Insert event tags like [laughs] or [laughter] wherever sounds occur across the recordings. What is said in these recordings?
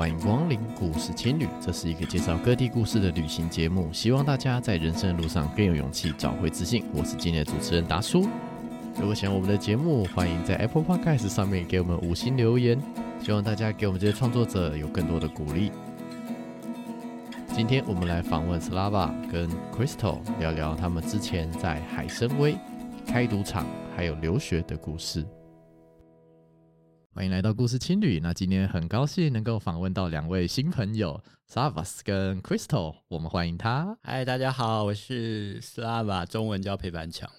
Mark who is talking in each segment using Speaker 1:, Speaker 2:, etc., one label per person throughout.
Speaker 1: 欢迎光临故事青旅，这是一个介绍各地故事的旅行节目，希望大家在人生的路上更有勇气，找回自信。我是今天的主持人达叔。如果喜欢我们的节目，欢迎在 Apple Podcast 上面给我们五星留言，希望大家给我们这些创作者有更多的鼓励。今天我们来访问 Slava 跟 Crystal，聊聊他们之前在海参崴开赌场还有留学的故事。欢迎来到故事青旅。那今天很高兴能够访问到两位新朋友，Slava 跟 Crystal。我们欢迎他。
Speaker 2: 嗨，大家好，我是 Slava，中文叫裴凡强。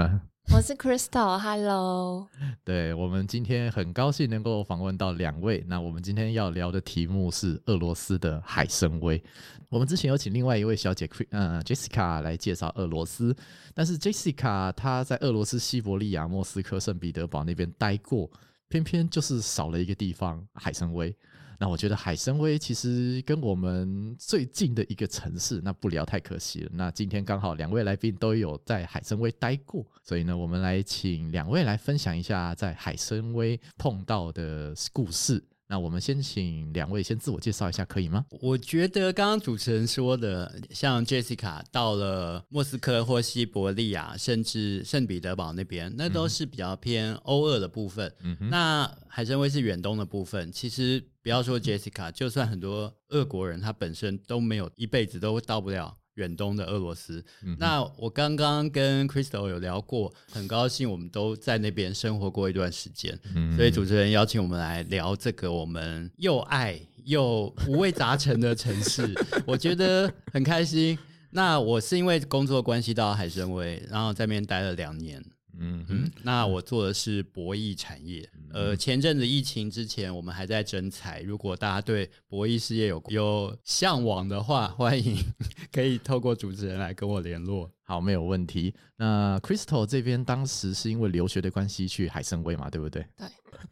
Speaker 2: [laughs]
Speaker 3: 我是 Crystal，Hello。
Speaker 1: 对，我们今天很高兴能够访问到两位。那我们今天要聊的题目是俄罗斯的海参崴。我们之前有请另外一位小姐，呃，Jessica 来介绍俄罗斯，但是 Jessica 她在俄罗斯西伯利亚、莫斯科、圣彼得堡那边待过。偏偏就是少了一个地方，海参崴。那我觉得海参崴其实跟我们最近的一个城市，那不聊太可惜了。那今天刚好两位来宾都有在海参崴待过，所以呢，我们来请两位来分享一下在海参崴碰到的故事。那我们先请两位先自我介绍一下，可以吗？
Speaker 2: 我觉得刚刚主持人说的，像 Jessica 到了莫斯科或西伯利亚，甚至圣彼得堡那边，那都是比较偏欧俄的部分。嗯哼，那海参崴是远东的部分。其实不要说 Jessica，就算很多俄国人，他本身都没有一辈子都到不了。远东的俄罗斯，嗯、那我刚刚跟 Crystal 有聊过，很高兴我们都在那边生活过一段时间，嗯、所以主持人邀请我们来聊这个我们又爱又五味杂陈的城市，我觉得很开心。那我是因为工作关系到海参崴，然后在那边待了两年。嗯嗯，那我做的是博弈产业。呃，前阵子疫情之前，我们还在征才。如果大家对博弈事业有有向往的话，欢迎可以透过主持人来跟我联络。
Speaker 1: 好，没有问题。那 Crystal 这边当时是因为留学的关系去海参崴嘛，对不对？
Speaker 3: 对。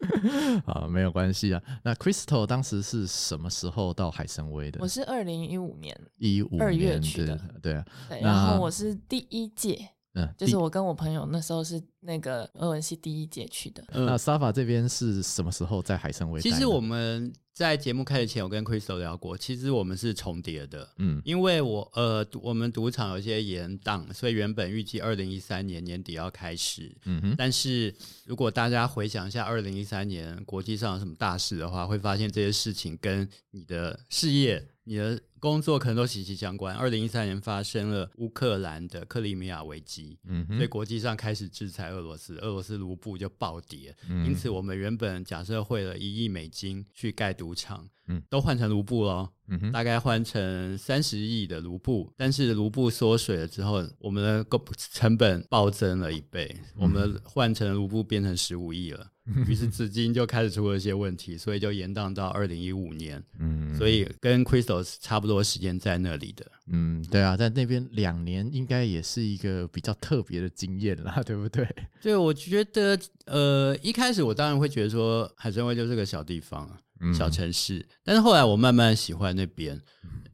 Speaker 3: [laughs]
Speaker 1: 好，没有关系啊。那 Crystal 当时是什么时候到海参崴的？
Speaker 3: 我是二零一五年
Speaker 1: 一五
Speaker 3: 二月去的。
Speaker 1: 对啊。
Speaker 3: 对，然后我是第一届。嗯，就是我跟我朋友那时候是那个俄文系第一届去的。
Speaker 1: 嗯，那 Slava 这边是什么时候在海参崴？
Speaker 2: 其实我们在节目开始前，我跟 Crystal 聊过，其实我们是重叠的。嗯，因为我呃，我们赌场有一些延档，所以原本预计二零一三年年底要开始。嗯哼，但是如果大家回想一下二零一三年国际上有什么大事的话，会发现这些事情跟你的事业、你的。工作可能都息息相关。二零一三年发生了乌克兰的克里米亚危机，嗯，所以国际上开始制裁俄罗斯，俄罗斯卢布就暴跌。嗯，因此，我们原本假设汇了一亿美金去盖赌场，嗯，都换成卢布了，嗯哼，大概换成三十亿的卢布。但是卢布缩水了之后，我们的个成本暴增了一倍，我们换成卢布变成十五亿了。[laughs] 于是资金就开始出了一些问题，所以就延宕到二零一五年。嗯，所以跟 Crystal 差不多时间在那里的。
Speaker 1: 嗯，对啊，在那边两年应该也是一个比较特别的经验啦，[laughs] 对不对？[laughs]
Speaker 2: 对，我觉得呃，一开始我当然会觉得说海参崴就是个小地方小城市。但是后来我慢慢喜欢那边。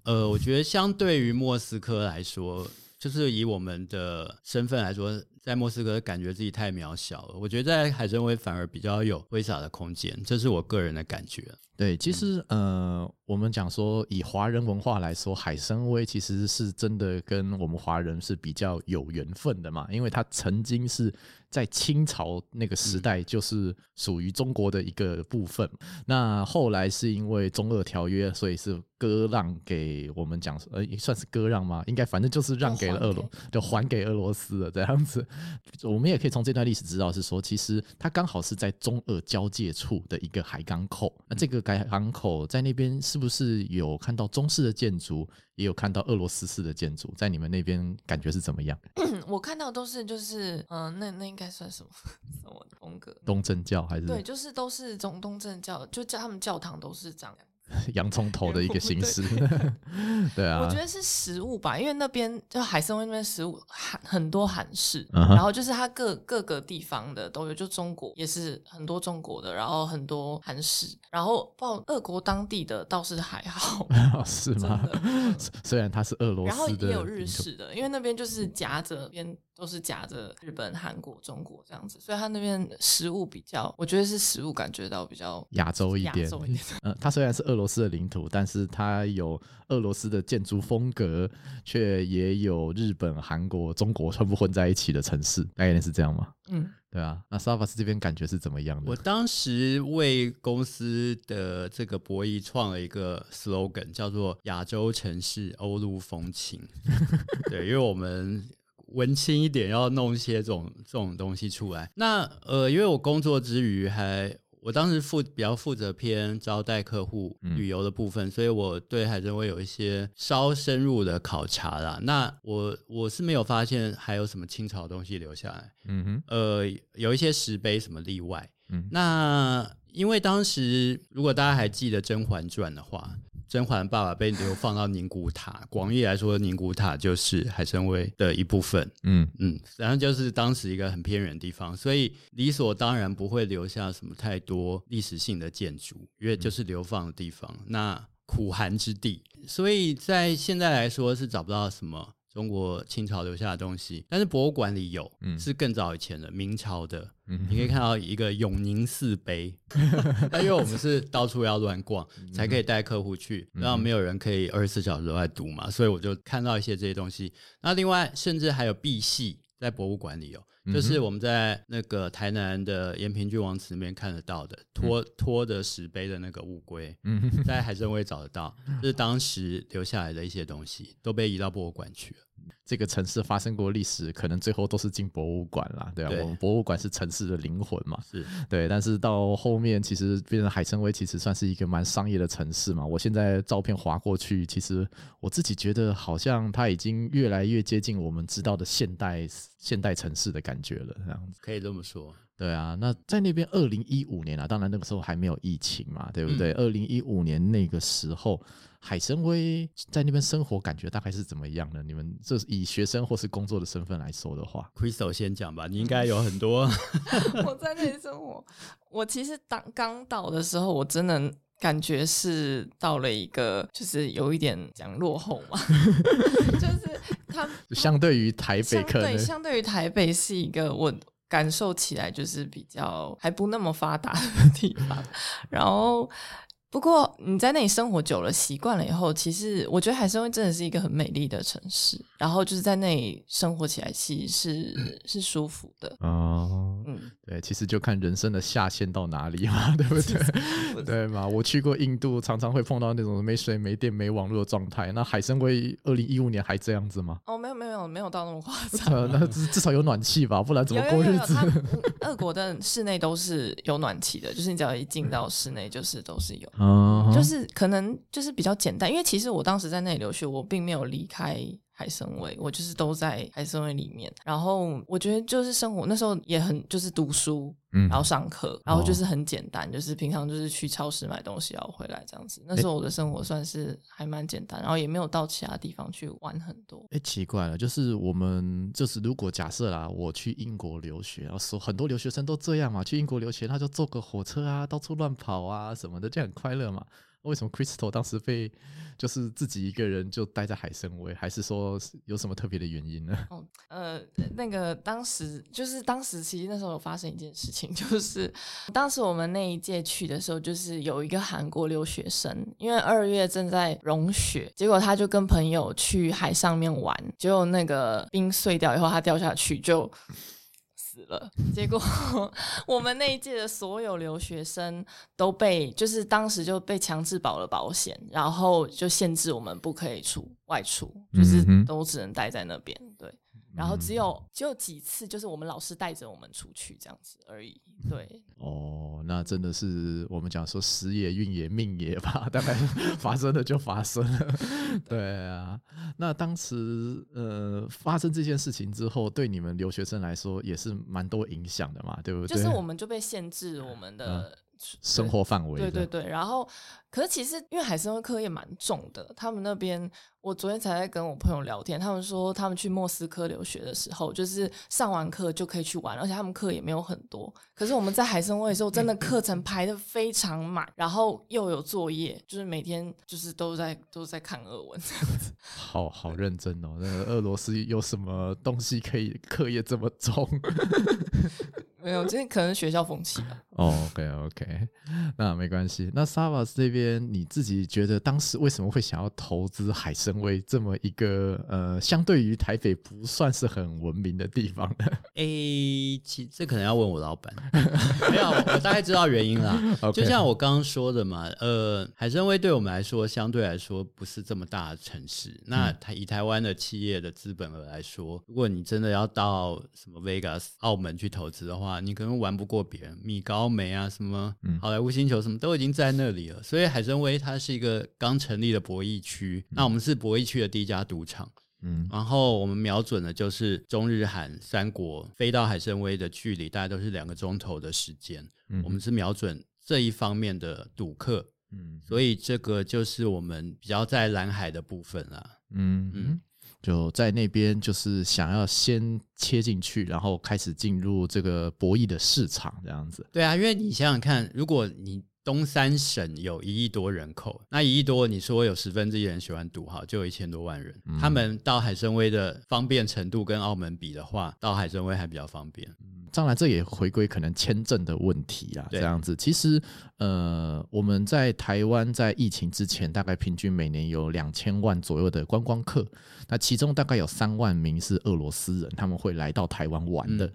Speaker 2: 呃，我觉得相对于莫斯科来说，就是以我们的身份来说。在莫斯科感觉自己太渺小了，我觉得在海参崴反而比较有挥洒的空间，这是我个人的感觉。
Speaker 1: 对，其实呃，我们讲说以华人文化来说，海参崴其实是真的跟我们华人是比较有缘分的嘛，因为它曾经是在清朝那个时代就是属于中国的一个部分，嗯、那后来是因为中俄条约，所以是割让给我们讲呃，算是割让吗？应该反正就是让给了俄罗，就还给俄罗斯了这样子。我们也可以从这段历史知道，是说其实它刚好是在中俄交界处的一个海港口。那这个海港口在那边是不是有看到中式的建筑，也有看到俄罗斯式的建筑？在你们那边感觉是怎么样？[coughs]
Speaker 3: 我看到都是就是嗯、呃，那那应该算什么 [laughs] 什么风格？
Speaker 1: 东正教还是？
Speaker 3: 对，就是都是中东正教，就叫他们教堂都是这样。[laughs]
Speaker 1: 洋葱头的一个形式，[laughs] 对啊，
Speaker 3: 我觉得是食物吧，因为那边就海参崴那边食物很很多韩式，然后就是它各各个地方的都有，就中国也是很多中国的，然后很多韩式，然后报俄国当地的倒是还好，[laughs]
Speaker 1: 是吗？虽然它是俄罗斯的，
Speaker 3: 然后也有日式的，因为那边就是夹着边。都是夹着日本、韩国、中国这样子，所以他那边食物比较，我觉得是食物感觉到比较
Speaker 1: 亚洲一点。嗯，[laughs] 它虽然是俄罗斯的领土，但是它有俄罗斯的建筑风格，却也有日本、韩国、中国全部混在一起的城市，概念是这样吗？嗯。对啊，那 Savas 这边感觉是怎么样的？
Speaker 2: 我当时为公司的这个博弈创了一个 slogan，叫做“亚洲城市欧陆风情”。[laughs] 对，因为我们文青一点，要弄一些这种这种东西出来。那呃，因为我工作之余还。我当时负比较负责偏招待客户旅游的部分，嗯、所以我对海参崴有一些稍深入的考察啦。那我我是没有发现还有什么清朝的东西留下来，嗯哼，呃，有一些石碑什么例外，嗯，那因为当时如果大家还记得《甄嬛传》的话。甄嬛爸爸被流放到宁古塔，[laughs] 广义来说，宁古塔就是海参崴的一部分。嗯嗯，然后就是当时一个很偏远的地方，所以理所当然不会留下什么太多历史性的建筑，因为就是流放的地方，那苦寒之地，所以在现在来说是找不到什么。中国清朝留下的东西，但是博物馆里有，嗯、是更早以前的明朝的，嗯、你可以看到一个永宁寺碑。[laughs] 那因为我们是到处要乱逛，才可以带客户去，然后没有人可以二十四小时都在读嘛，所以我就看到一些这些东西。那另外，甚至还有赑屭在博物馆里有。就是我们在那个台南的延平郡王祠那边看得到的拖拖着石碑的那个乌龟，在海参崴找得到，就是当时留下来的一些东西都被移到博物馆去了。
Speaker 1: 这个城市发生过历史，可能最后都是进博物馆啦，对啊，对我们博物馆是城市的灵魂嘛，是 [laughs] 对。但是到后面，其实变成海参崴，其实算是一个蛮商业的城市嘛。我现在照片划过去，其实我自己觉得好像它已经越来越接近我们知道的现代现代城市的感觉了，这样子
Speaker 2: 可以这么说。
Speaker 1: 对啊，那在那边二零一五年啊，当然那个时候还没有疫情嘛，对不对？二零一五年那个时候。海参崴在那边生活感觉大概是怎么样呢？你们这是以学生或是工作的身份来说的话
Speaker 2: ，Crystal 先讲吧。你应该有很多。[laughs]
Speaker 3: 我在那里生活，我其实当刚到的时候，我真的感觉是到了一个，就是有一点讲落后嘛，[laughs] 就是他
Speaker 1: 相对于台北可能，
Speaker 3: 对，相对于台北是一个我感受起来就是比较还不那么发达的地方，然后。不过你在那里生活久了，习惯了以后，其实我觉得海参崴真的是一个很美丽的城市。然后就是在那里生活起来，其实是、嗯、是舒服的。哦，嗯，
Speaker 1: 对，其实就看人生的下限到哪里嘛，[laughs] 对不对？[laughs] 对嘛？我去过印度，常常会碰到那种没水、没电、没网络的状态。那海参崴二零一五年还这样子吗？
Speaker 3: 哦，没有没有没有到那么夸 [laughs] 张、呃。
Speaker 1: 那至少有暖气吧，不然怎么过日子？
Speaker 3: 俄国的室内都是有暖气的，就是你只要一进到室内，就是都是有。就是可能就是比较简单，因为其实我当时在那里留学，我并没有离开海参崴，我就是都在海参崴里面。然后我觉得就是生活那时候也很就是读书，嗯，然后上课，然后就是很简单，就是平常就是去超市买东西，然后回来这样子。那时候我的生活算是还蛮简单，然后也没有到其他地方去玩很多。
Speaker 1: 哎，奇怪了，就是我们就是如果假设啦，我去英国留学，然后说很多留学生都这样嘛，去英国留学，他就坐个火车啊，到处乱跑啊什么的，就很快乐嘛。为什么 Crystal 当时被就是自己一个人就待在海参崴，还是说有什么特别的原因呢？哦，
Speaker 3: 呃，那个当时就是当时其实那时候有发生一件事情，[laughs] 就是当时我们那一届去的时候，就是有一个韩国留学生，因为二月正在融雪，结果他就跟朋友去海上面玩，结果那个冰碎掉以后，他掉下去就。死了，[laughs] 结果我们那一届的所有留学生都被，就是当时就被强制保了保险，然后就限制我们不可以出外出，就是都只能待在那边。对。然后只有只有几次，就是我们老师带着我们出去这样子而已。对，
Speaker 1: 哦，那真的是我们讲说时也运也命也吧，[laughs] 大概发生了就发生了。对啊，那当时呃发生这件事情之后，对你们留学生来说也是蛮多影响的嘛，对不对？
Speaker 3: 就是我们就被限制我们的。嗯
Speaker 1: 生活范围。
Speaker 3: 对对对，然后。可是其实，因为海参崴课业蛮重的，他们那边我昨天才在跟我朋友聊天，他们说他们去莫斯科留学的时候，就是上完课就可以去玩，而且他们课也没有很多。可是我们在海参崴的时候，真的课程排的非常满，然后又有作业，就是每天就是都在都在看俄文这样子。[laughs]
Speaker 1: 好好认真哦，那个俄罗斯有什么东西可以课业这么重？[laughs]
Speaker 3: 没有，这可能学校风气吧。
Speaker 1: 哦，OK，OK，那没关系。那 Savas 这边，你自己觉得当时为什么会想要投资海参崴这么一个呃，相对于台北不算是很文明的地方呢？[laughs]
Speaker 2: 哎，其这可能要问我老板。[laughs] 没有，我大概知道原因啦。Okay. 就像我刚刚说的嘛，呃，海参崴对我们来说，相对来说不是这么大的城市。那台以台湾的企业的资本额来说，如果你真的要到什么 Vegas、澳门去投资的话，你可能玩不过别人，米高梅啊，什么好莱坞星球什么都已经在那里了。所以海参崴它是一个刚成立的博弈区，那我们是博弈区的第一家赌场。嗯，然后我们瞄准的就是中日韩三国，飞到海参崴的距离大概都是两个钟头的时间。嗯，我们是瞄准这一方面的赌客。嗯，所以这个就是我们比较在蓝海的部分啦。嗯嗯。
Speaker 1: 就在那边，就是想要先切进去，然后开始进入这个博弈的市场，这样子。
Speaker 2: 对啊，因为你想想看，如果你东三省有一亿多人口，那一亿多，你说有十分之一人喜欢赌，哈，就有一千多万人。嗯、他们到海参崴的方便程度跟澳门比的话，到海参崴还比较方便。
Speaker 1: 当然，这也回归可能签证的问题啊，这样子。其实，呃，我们在台湾在疫情之前，大概平均每年有两千万左右的观光客，那其中大概有三万名是俄罗斯人，他们会来到台湾玩的。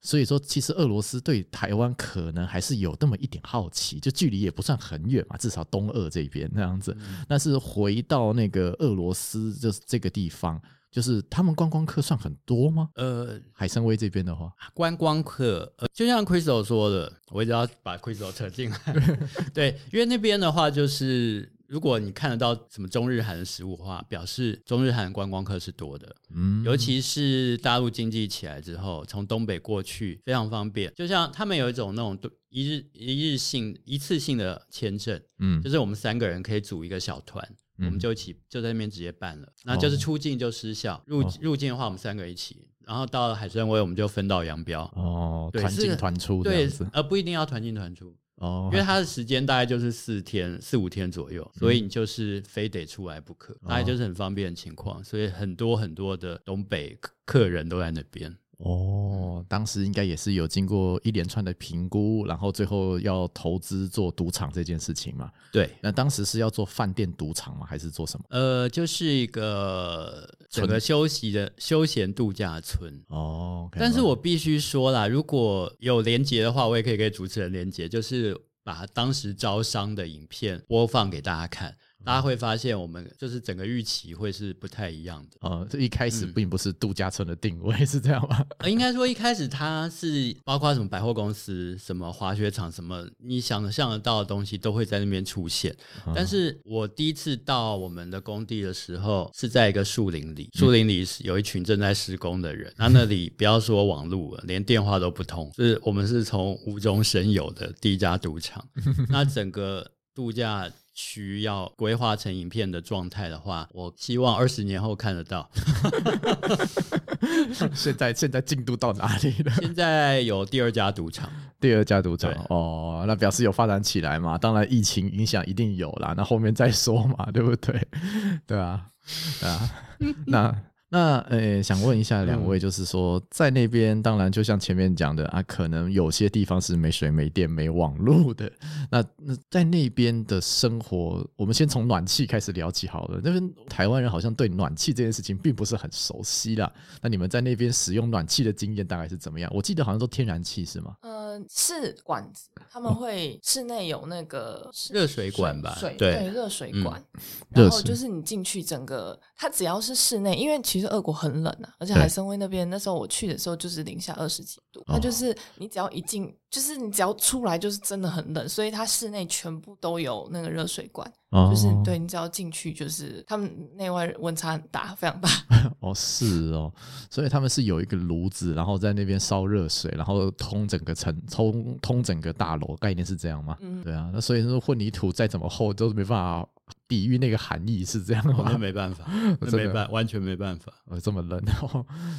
Speaker 1: 所以说，其实俄罗斯对台湾可能还是有那么一点好奇，就距离也不算很远嘛，至少东俄这边那样子。但是回到那个俄罗斯，就是这个地方。就是他们观光客算很多吗？呃，海参崴这边的话，
Speaker 2: 观光客，呃，就像 Crystal 说的，我一直要把 Crystal 扯进来。[laughs] 对，因为那边的话，就是如果你看得到什么中日韩的食物的话，表示中日韩观光客是多的。嗯，尤其是大陆经济起来之后，从东北过去非常方便。就像他们有一种那种一日一日性一次性的签证，嗯，就是我们三个人可以组一个小团。我们就一起就在那边直接办了，嗯、那就是出境就失效，入入境的话我们三个一起，然后到了海参崴我们就分道扬镳。哦，团进团出对，而不一定要团进团出。哦，因为它的时间大概就是四天四五天左右，所以你就是非得出来不可，大概就是很方便的情况，所以很多很多的东北客人都在那边。
Speaker 1: 哦，当时应该也是有经过一连串的评估，然后最后要投资做赌场这件事情嘛？
Speaker 2: 对，
Speaker 1: 那当时是要做饭店赌场吗？还是做什么？
Speaker 2: 呃，就是一个整个休息的休闲度假村。哦，okay, 但是我必须说啦，如果有连接的话，我也可以给主持人连接，就是把当时招商的影片播放给大家看。大家会发现，我们就是整个预期会是不太一样的。
Speaker 1: 哦，这一开始并不是度假村的定位，嗯、[laughs] 是这样吗？
Speaker 2: 应该说一开始它是包括什么百货公司、什么滑雪场、什么你想象得到的东西都会在那边出现。嗯、但是我第一次到我们的工地的时候，是在一个树林里，树林里有一群正在施工的人。那、嗯、那里不要说网路了，连电话都不通。就是我们是从无中生有的第一家赌场。[laughs] 那整个度假。需要规划成影片的状态的话，我希望二十年后看得到。[laughs]
Speaker 1: 现在现在进度到哪里了？[laughs]
Speaker 2: 现在有第二家赌场，
Speaker 1: 第二家赌场哦，那表示有发展起来嘛？当然疫情影响一定有啦，那后面再说嘛，对不对？[laughs] 对啊，对啊，那。那呃，想问一下两位，就是说，在那边，当然就像前面讲的啊，可能有些地方是没水、没电、没网络的。那那在那边的生活，我们先从暖气开始聊起好了。那边台湾人好像对暖气这件事情并不是很熟悉啦。那你们在那边使用暖气的经验大概是怎么样？我记得好像都天然气是吗？
Speaker 3: 呃，是管子，他们会室内有那个 [laughs]
Speaker 2: 热水管吧？
Speaker 3: 水对，热水管。然后就是你进去，整个它只要是室内，因为其实俄国很冷啊，而且海参崴那边那时候我去的时候就是零下二十几度，它就是你只要一进就是你只要出来就是真的很冷，所以它室内全部都有那个热水管，哦、就是对你只要进去就是他们内外温差很大，非常大。[laughs]
Speaker 1: 哦，是哦，所以他们是有一个炉子，然后在那边烧热水，然后通整个城，通通整个大楼，概念是这样吗？嗯，对啊，那所以说混凝土再怎么厚都没办法。比喻那个寒意是这样的吗？
Speaker 2: 那没办法，[laughs] 那没办，完全没办法。
Speaker 1: 呃，这么冷，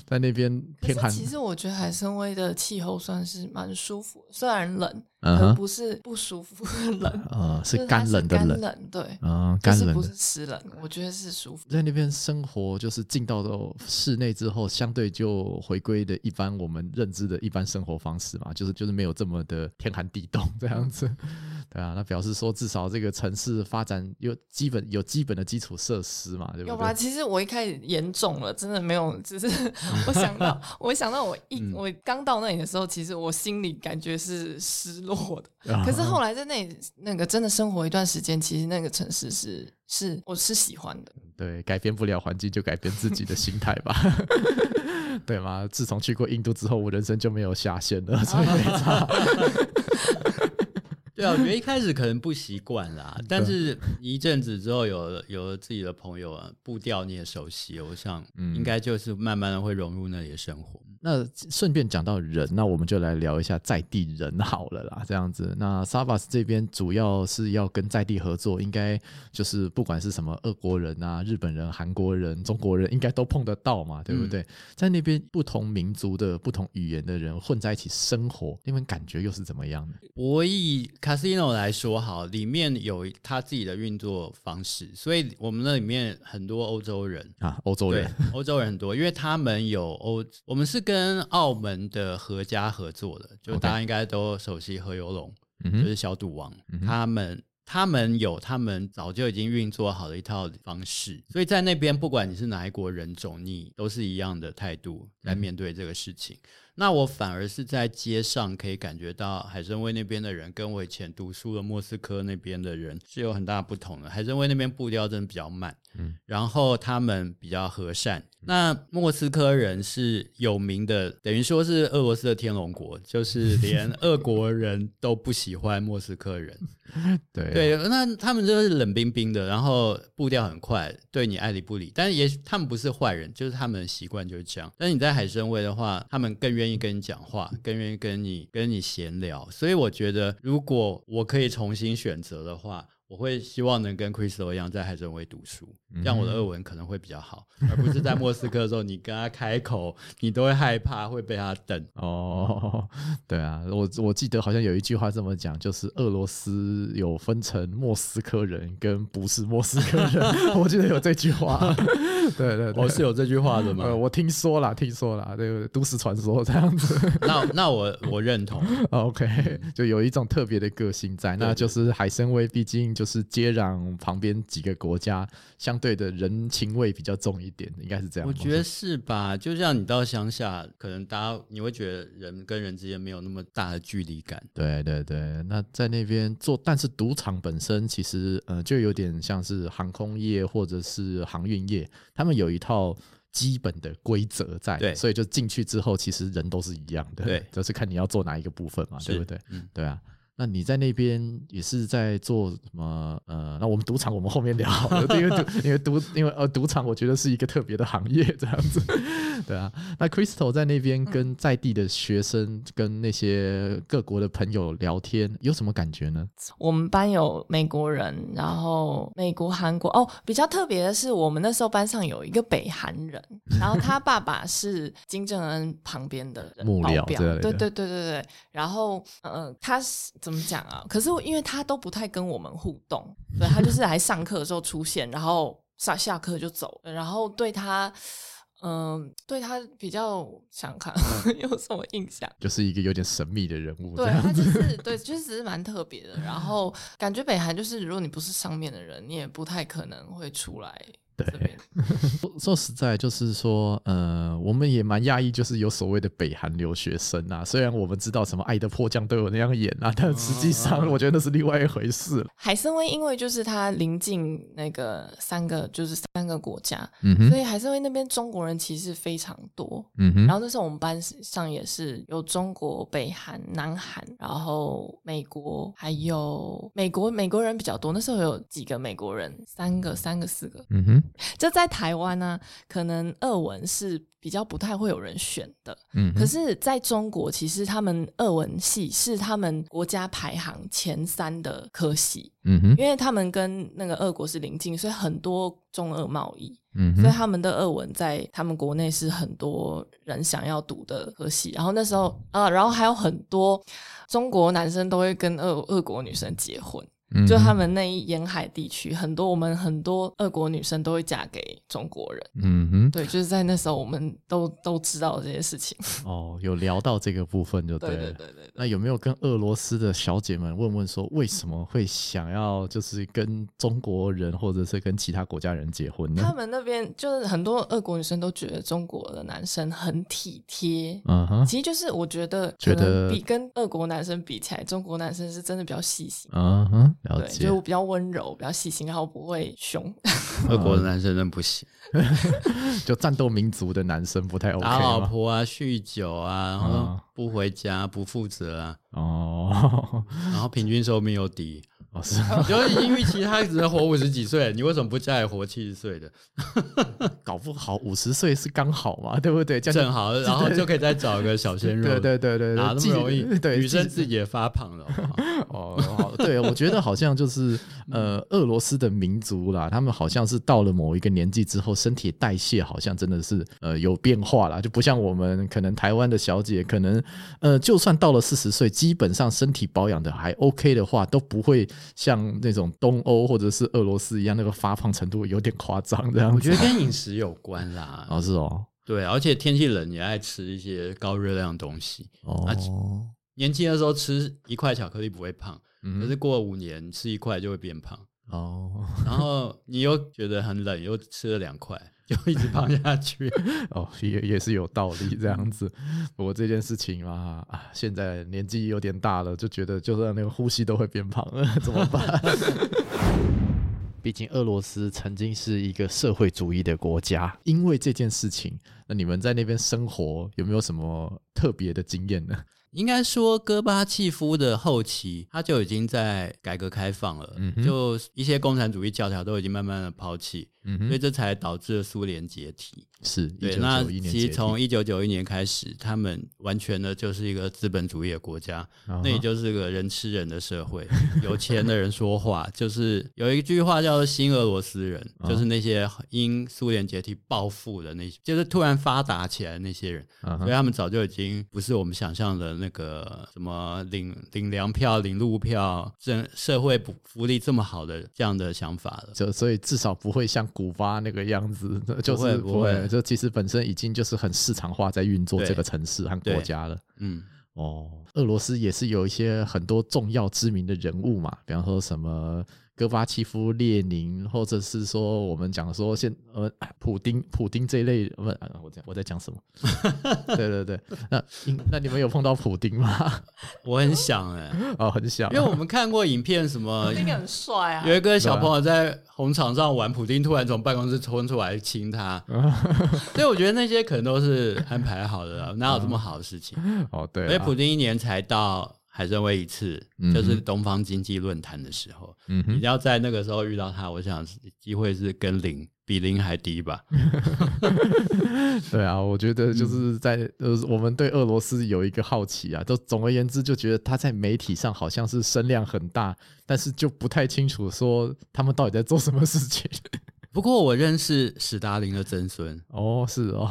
Speaker 1: 在那边天寒。
Speaker 3: 其实我觉得海参崴的气候算是蛮舒服，虽然冷。而不是不舒服 [laughs] 冷，
Speaker 1: 呃，是干冷的冷，
Speaker 3: 冷对，
Speaker 1: 嗯，干冷
Speaker 3: 不是湿冷，我觉得是舒服。
Speaker 1: 在那边生活，就是进到了室内之后，相对就回归的一般我们认知的一般生活方式嘛，就是就是没有这么的天寒地冻这样子，对啊，那表示说至少这个城市发展有基本有基本的基础设施嘛，对不对？
Speaker 3: 有吧？其实我一开始严重了，真的没有，只是 [laughs] 我想到我想到我一、嗯、我刚到那里的时候，其实我心里感觉是失。落的，[laughs] 可是后来在那里那个真的生活一段时间，其实那个城市是是我是喜欢的。[laughs]
Speaker 1: 对，改变不了环境，就改变自己的心态吧，对吗？自从去过印度之后，我人生就没有下限了，所以没差。
Speaker 2: 对啊，我觉得一开始可能不习惯啦，[laughs] 但是一阵子之后有了有了自己的朋友啊，步调你也熟悉，我想应该就是慢慢的会融入那里的生活。
Speaker 1: 那顺便讲到人，那我们就来聊一下在地人好了啦。这样子，那 Savas 这边主要是要跟在地合作，应该就是不管是什么俄国人啊、日本人、韩国人、中国人，应该都碰得到嘛，对不对？嗯、在那边不同民族的不同语言的人混在一起生活，那边感觉又是怎么样呢？
Speaker 2: 我以 Casino 来说好，里面有他自己的运作方式，所以我们那里面很多欧洲人
Speaker 1: 啊，欧洲人，
Speaker 2: 欧洲人很多，因为他们有欧，我们是。跟澳门的何家合作的，就大家应该都熟悉何猷龙.就是小赌王，嗯、他们他们有他们早就已经运作好的一套方式，所以在那边不管你是哪一国人种，你都是一样的态度来面对这个事情。嗯、那我反而是在街上可以感觉到海参崴那边的人跟我以前读书的莫斯科那边的人是有很大不同的。海参崴那边步调真的比较慢，嗯，然后他们比较和善。那莫斯科人是有名的，等于说是俄罗斯的天龙国，就是连俄国人都不喜欢莫斯科人。[laughs]
Speaker 1: 对
Speaker 2: 对，那他们就是冷冰冰的，然后步调很快，对你爱理不理。但是也许他们不是坏人，就是他们的习惯就是这样。但是你在海参崴的话，他们更愿意跟你讲话，更愿意跟你跟你闲聊。所以我觉得，如果我可以重新选择的话。我会希望能跟 Crystal 一样在海参崴读书，这样我的俄文可能会比较好，而不是在莫斯科的时候，你跟他开口，你都会害怕会被他瞪。
Speaker 1: 哦，对啊，我我记得好像有一句话这么讲，就是俄罗斯有分成莫斯科人跟不是莫斯科人，[laughs] 我记得有这句话。对 [laughs] 对对，
Speaker 2: 我是有这句话的嘛？
Speaker 1: 呃，我听说啦，听说啦，这个都市传说这样子。[laughs]
Speaker 2: 那那我我认同。
Speaker 1: OK，就有一种特别的个性在，那就是海参崴，毕竟。就是接壤旁边几个国家，相对的人情味比较重一点，应该是这样。
Speaker 2: 我觉得是吧？就像你到乡下，可能大家你会觉得人跟人之间没有那么大的距离感。
Speaker 1: 对对对，那在那边做，但是赌场本身其实呃，就有点像是航空业或者是航运业，他们有一套基本的规则在，对，所以就进去之后，其实人都是一样的，对，就是看你要做哪一个部分嘛，对不对？嗯，对啊。那你在那边也是在做什么？呃，那我们赌场我们后面聊好了，因为赌 [laughs] 因为赌因为呃赌场我觉得是一个特别的行业这样子，对啊。那 Crystal 在那边跟在地的学生跟那些各国的朋友聊天，有什么感觉呢？
Speaker 3: 我们班有美国人，然后美国、韩国哦，比较特别的是，我们那时候班上有一个北韩人，然后他爸爸是金正恩旁边的人
Speaker 1: 幕僚，对
Speaker 3: 对对对对对，然后呃他是。怎么讲啊？可是因为他都不太跟我们互动，对，他就是来上课的时候出现，然后下下课就走，然后对他，嗯、呃，对他比较想看 [laughs] 有什么印象，
Speaker 1: 就是一个有点神秘的人物，[laughs]
Speaker 3: 对，他就是对，确实是蛮特别的。然 [laughs] 后感觉北韩就是，如果你不是上面的人，你也不太可能会出来。
Speaker 1: 对，[laughs] 说实在，就是说，呃，我们也蛮讶异，就是有所谓的北韩留学生啊。虽然我们知道什么《爱的迫降》都有那样演啊，但实际上，我觉得那是另外一回事。
Speaker 3: 海参崴因为就是它临近那个三个，就是三个国家，
Speaker 1: 嗯，
Speaker 3: 所以海参崴那边中国人其实非常多，
Speaker 1: 嗯哼。
Speaker 3: 然后那时候我们班上也是有中国、北韩、南韩，然后美国，还有美国，美国人比较多。那时候有几个美国人，三个、三个、四个，
Speaker 1: 嗯哼。
Speaker 3: 就在台湾呢，可能俄文是比较不太会有人选的。
Speaker 1: 嗯，
Speaker 3: 可是在中国，其实他们俄文系是他们国家排行前三的科系。
Speaker 1: 嗯哼，
Speaker 3: 因为他们跟那个俄国是邻近，所以很多中俄贸易。
Speaker 1: 嗯，
Speaker 3: 所以他们的俄文在他们国内是很多人想要读的科系。然后那时候啊，然后还有很多中国男生都会跟俄俄国女生结婚。就他们那一沿海地区，很多我们很多俄国女生都会嫁给中国人。
Speaker 1: 嗯哼，
Speaker 3: 对，就是在那时候，我们都都知道这些事情。
Speaker 1: 哦，有聊到这个部分就对了。
Speaker 3: 对对对对对。
Speaker 1: 那有没有跟俄罗斯的小姐们问问说，为什么会想要就是跟中国人或者是跟其他国家人结婚呢？
Speaker 3: 他们那边就是很多俄国女生都觉得中国的男生很体贴。
Speaker 1: 嗯哼，
Speaker 3: 其实就是我觉得
Speaker 1: 觉得
Speaker 3: 比跟俄国男生比起来，中国男生是真的比较细心。
Speaker 1: 嗯哼。
Speaker 3: 对，就比较温柔，比较细心，然后不会凶。[laughs]
Speaker 2: 俄国的男生真不行，[laughs]
Speaker 1: 就战斗民族的男生不太 OK。
Speaker 2: 打老婆啊，酗酒啊，然后不回家，不负责啊。
Speaker 1: 哦，
Speaker 2: 然后平均寿命又低。
Speaker 1: 哦，是，
Speaker 2: 就已经预期他只能活五十几岁，你为什么不嫁给活七十岁的？[laughs]
Speaker 1: 搞不好五十岁是刚好嘛，对不对？
Speaker 2: 正好，然后就可以再找一个小鲜肉。[laughs]
Speaker 1: 对对对对，
Speaker 2: 哪那么容易？
Speaker 1: 对，
Speaker 2: 女生自己也发胖了。[laughs]
Speaker 1: 哦，对，我觉得好像就是呃，俄罗斯的民族啦，他们好像是到了某一个年纪之后，身体代谢好像真的是呃有变化啦，就不像我们可能台湾的小姐，可能呃就算到了四十岁，基本上身体保养的还 OK 的话，都不会。像那种东欧或者是俄罗斯一样，那个发胖程度有点夸张，这样
Speaker 2: 我觉得跟饮食有关啦。[laughs]
Speaker 1: 哦，是哦，
Speaker 2: 对，而且天气冷也爱吃一些高热量的东西。
Speaker 1: 哦，
Speaker 2: 年轻的时候吃一块巧克力不会胖，
Speaker 1: 嗯、
Speaker 2: 可是过了五年吃一块就会变胖。
Speaker 1: 哦，
Speaker 2: 然后你又觉得很冷，又吃了两块。就一直胖下去 [laughs]
Speaker 1: 哦，也也是有道理这样子。不过这件事情嘛，啊，现在年纪有点大了，就觉得就算那个呼吸都会变胖了，[laughs] 怎么办？毕竟俄罗斯曾经是一个社会主义的国家，因为这件事情，那你们在那边生活有没有什么特别的经验呢？[laughs]
Speaker 2: 应该说，戈巴契夫的后期，他就已经在改革开放了，
Speaker 1: 嗯、
Speaker 2: 就一些共产主义教条都已经慢慢的抛弃，
Speaker 1: 嗯，
Speaker 2: 所以这才导致了苏联解体。
Speaker 1: 是，
Speaker 2: 对，那其实从一九九一年开始，他们完全的就是一个资本主义的国家，那也就是个人吃人的社会，[laughs] 有钱的人说话，就是有一句话叫做“新俄罗斯人”，就是那些因苏联解体暴富的那些，就是突然发达起来的那些人，所以他们早就已经不是我们想象的那个什么领领粮票、领路票、政社会福利这么好的这样的想法了，
Speaker 1: 就所以至少不会像古巴那个样子，就是不会。这其实本身已经就是很市场化在运作这个城市和国家了。
Speaker 2: 嗯，
Speaker 1: 哦，俄罗斯也是有一些很多重要知名的人物嘛，比方说什么。戈巴契夫、列宁，或者是说我们讲说现呃普丁、普丁这一类，不，我在我在讲什么？[laughs] 对对对，那那你们有碰到普丁吗？[laughs]
Speaker 2: 我很想哎、欸，[laughs]
Speaker 1: 哦，很想，
Speaker 3: 啊，
Speaker 2: 因为我们看过影片，什么普
Speaker 3: 丁很帅啊，
Speaker 2: 有一个小朋友在红场上玩，普丁突然从办公室冲出来亲他，所以我觉得那些可能都是安排好的，哪有这么好的事情？
Speaker 1: 哦，对，
Speaker 2: 因为普丁一年才到。海参崴一次，就是东方经济论坛的时候，
Speaker 1: 嗯，
Speaker 2: 你要在那个时候遇到他，我想机会是跟零比零还低吧。[laughs] [laughs]
Speaker 1: 对啊，我觉得就是在呃，我们对俄罗斯有一个好奇啊，都总而言之就觉得他在媒体上好像是声量很大，但是就不太清楚说他们到底在做什么事情。[laughs]
Speaker 2: 不过我认识史达林的曾孙，
Speaker 1: 哦，是哦，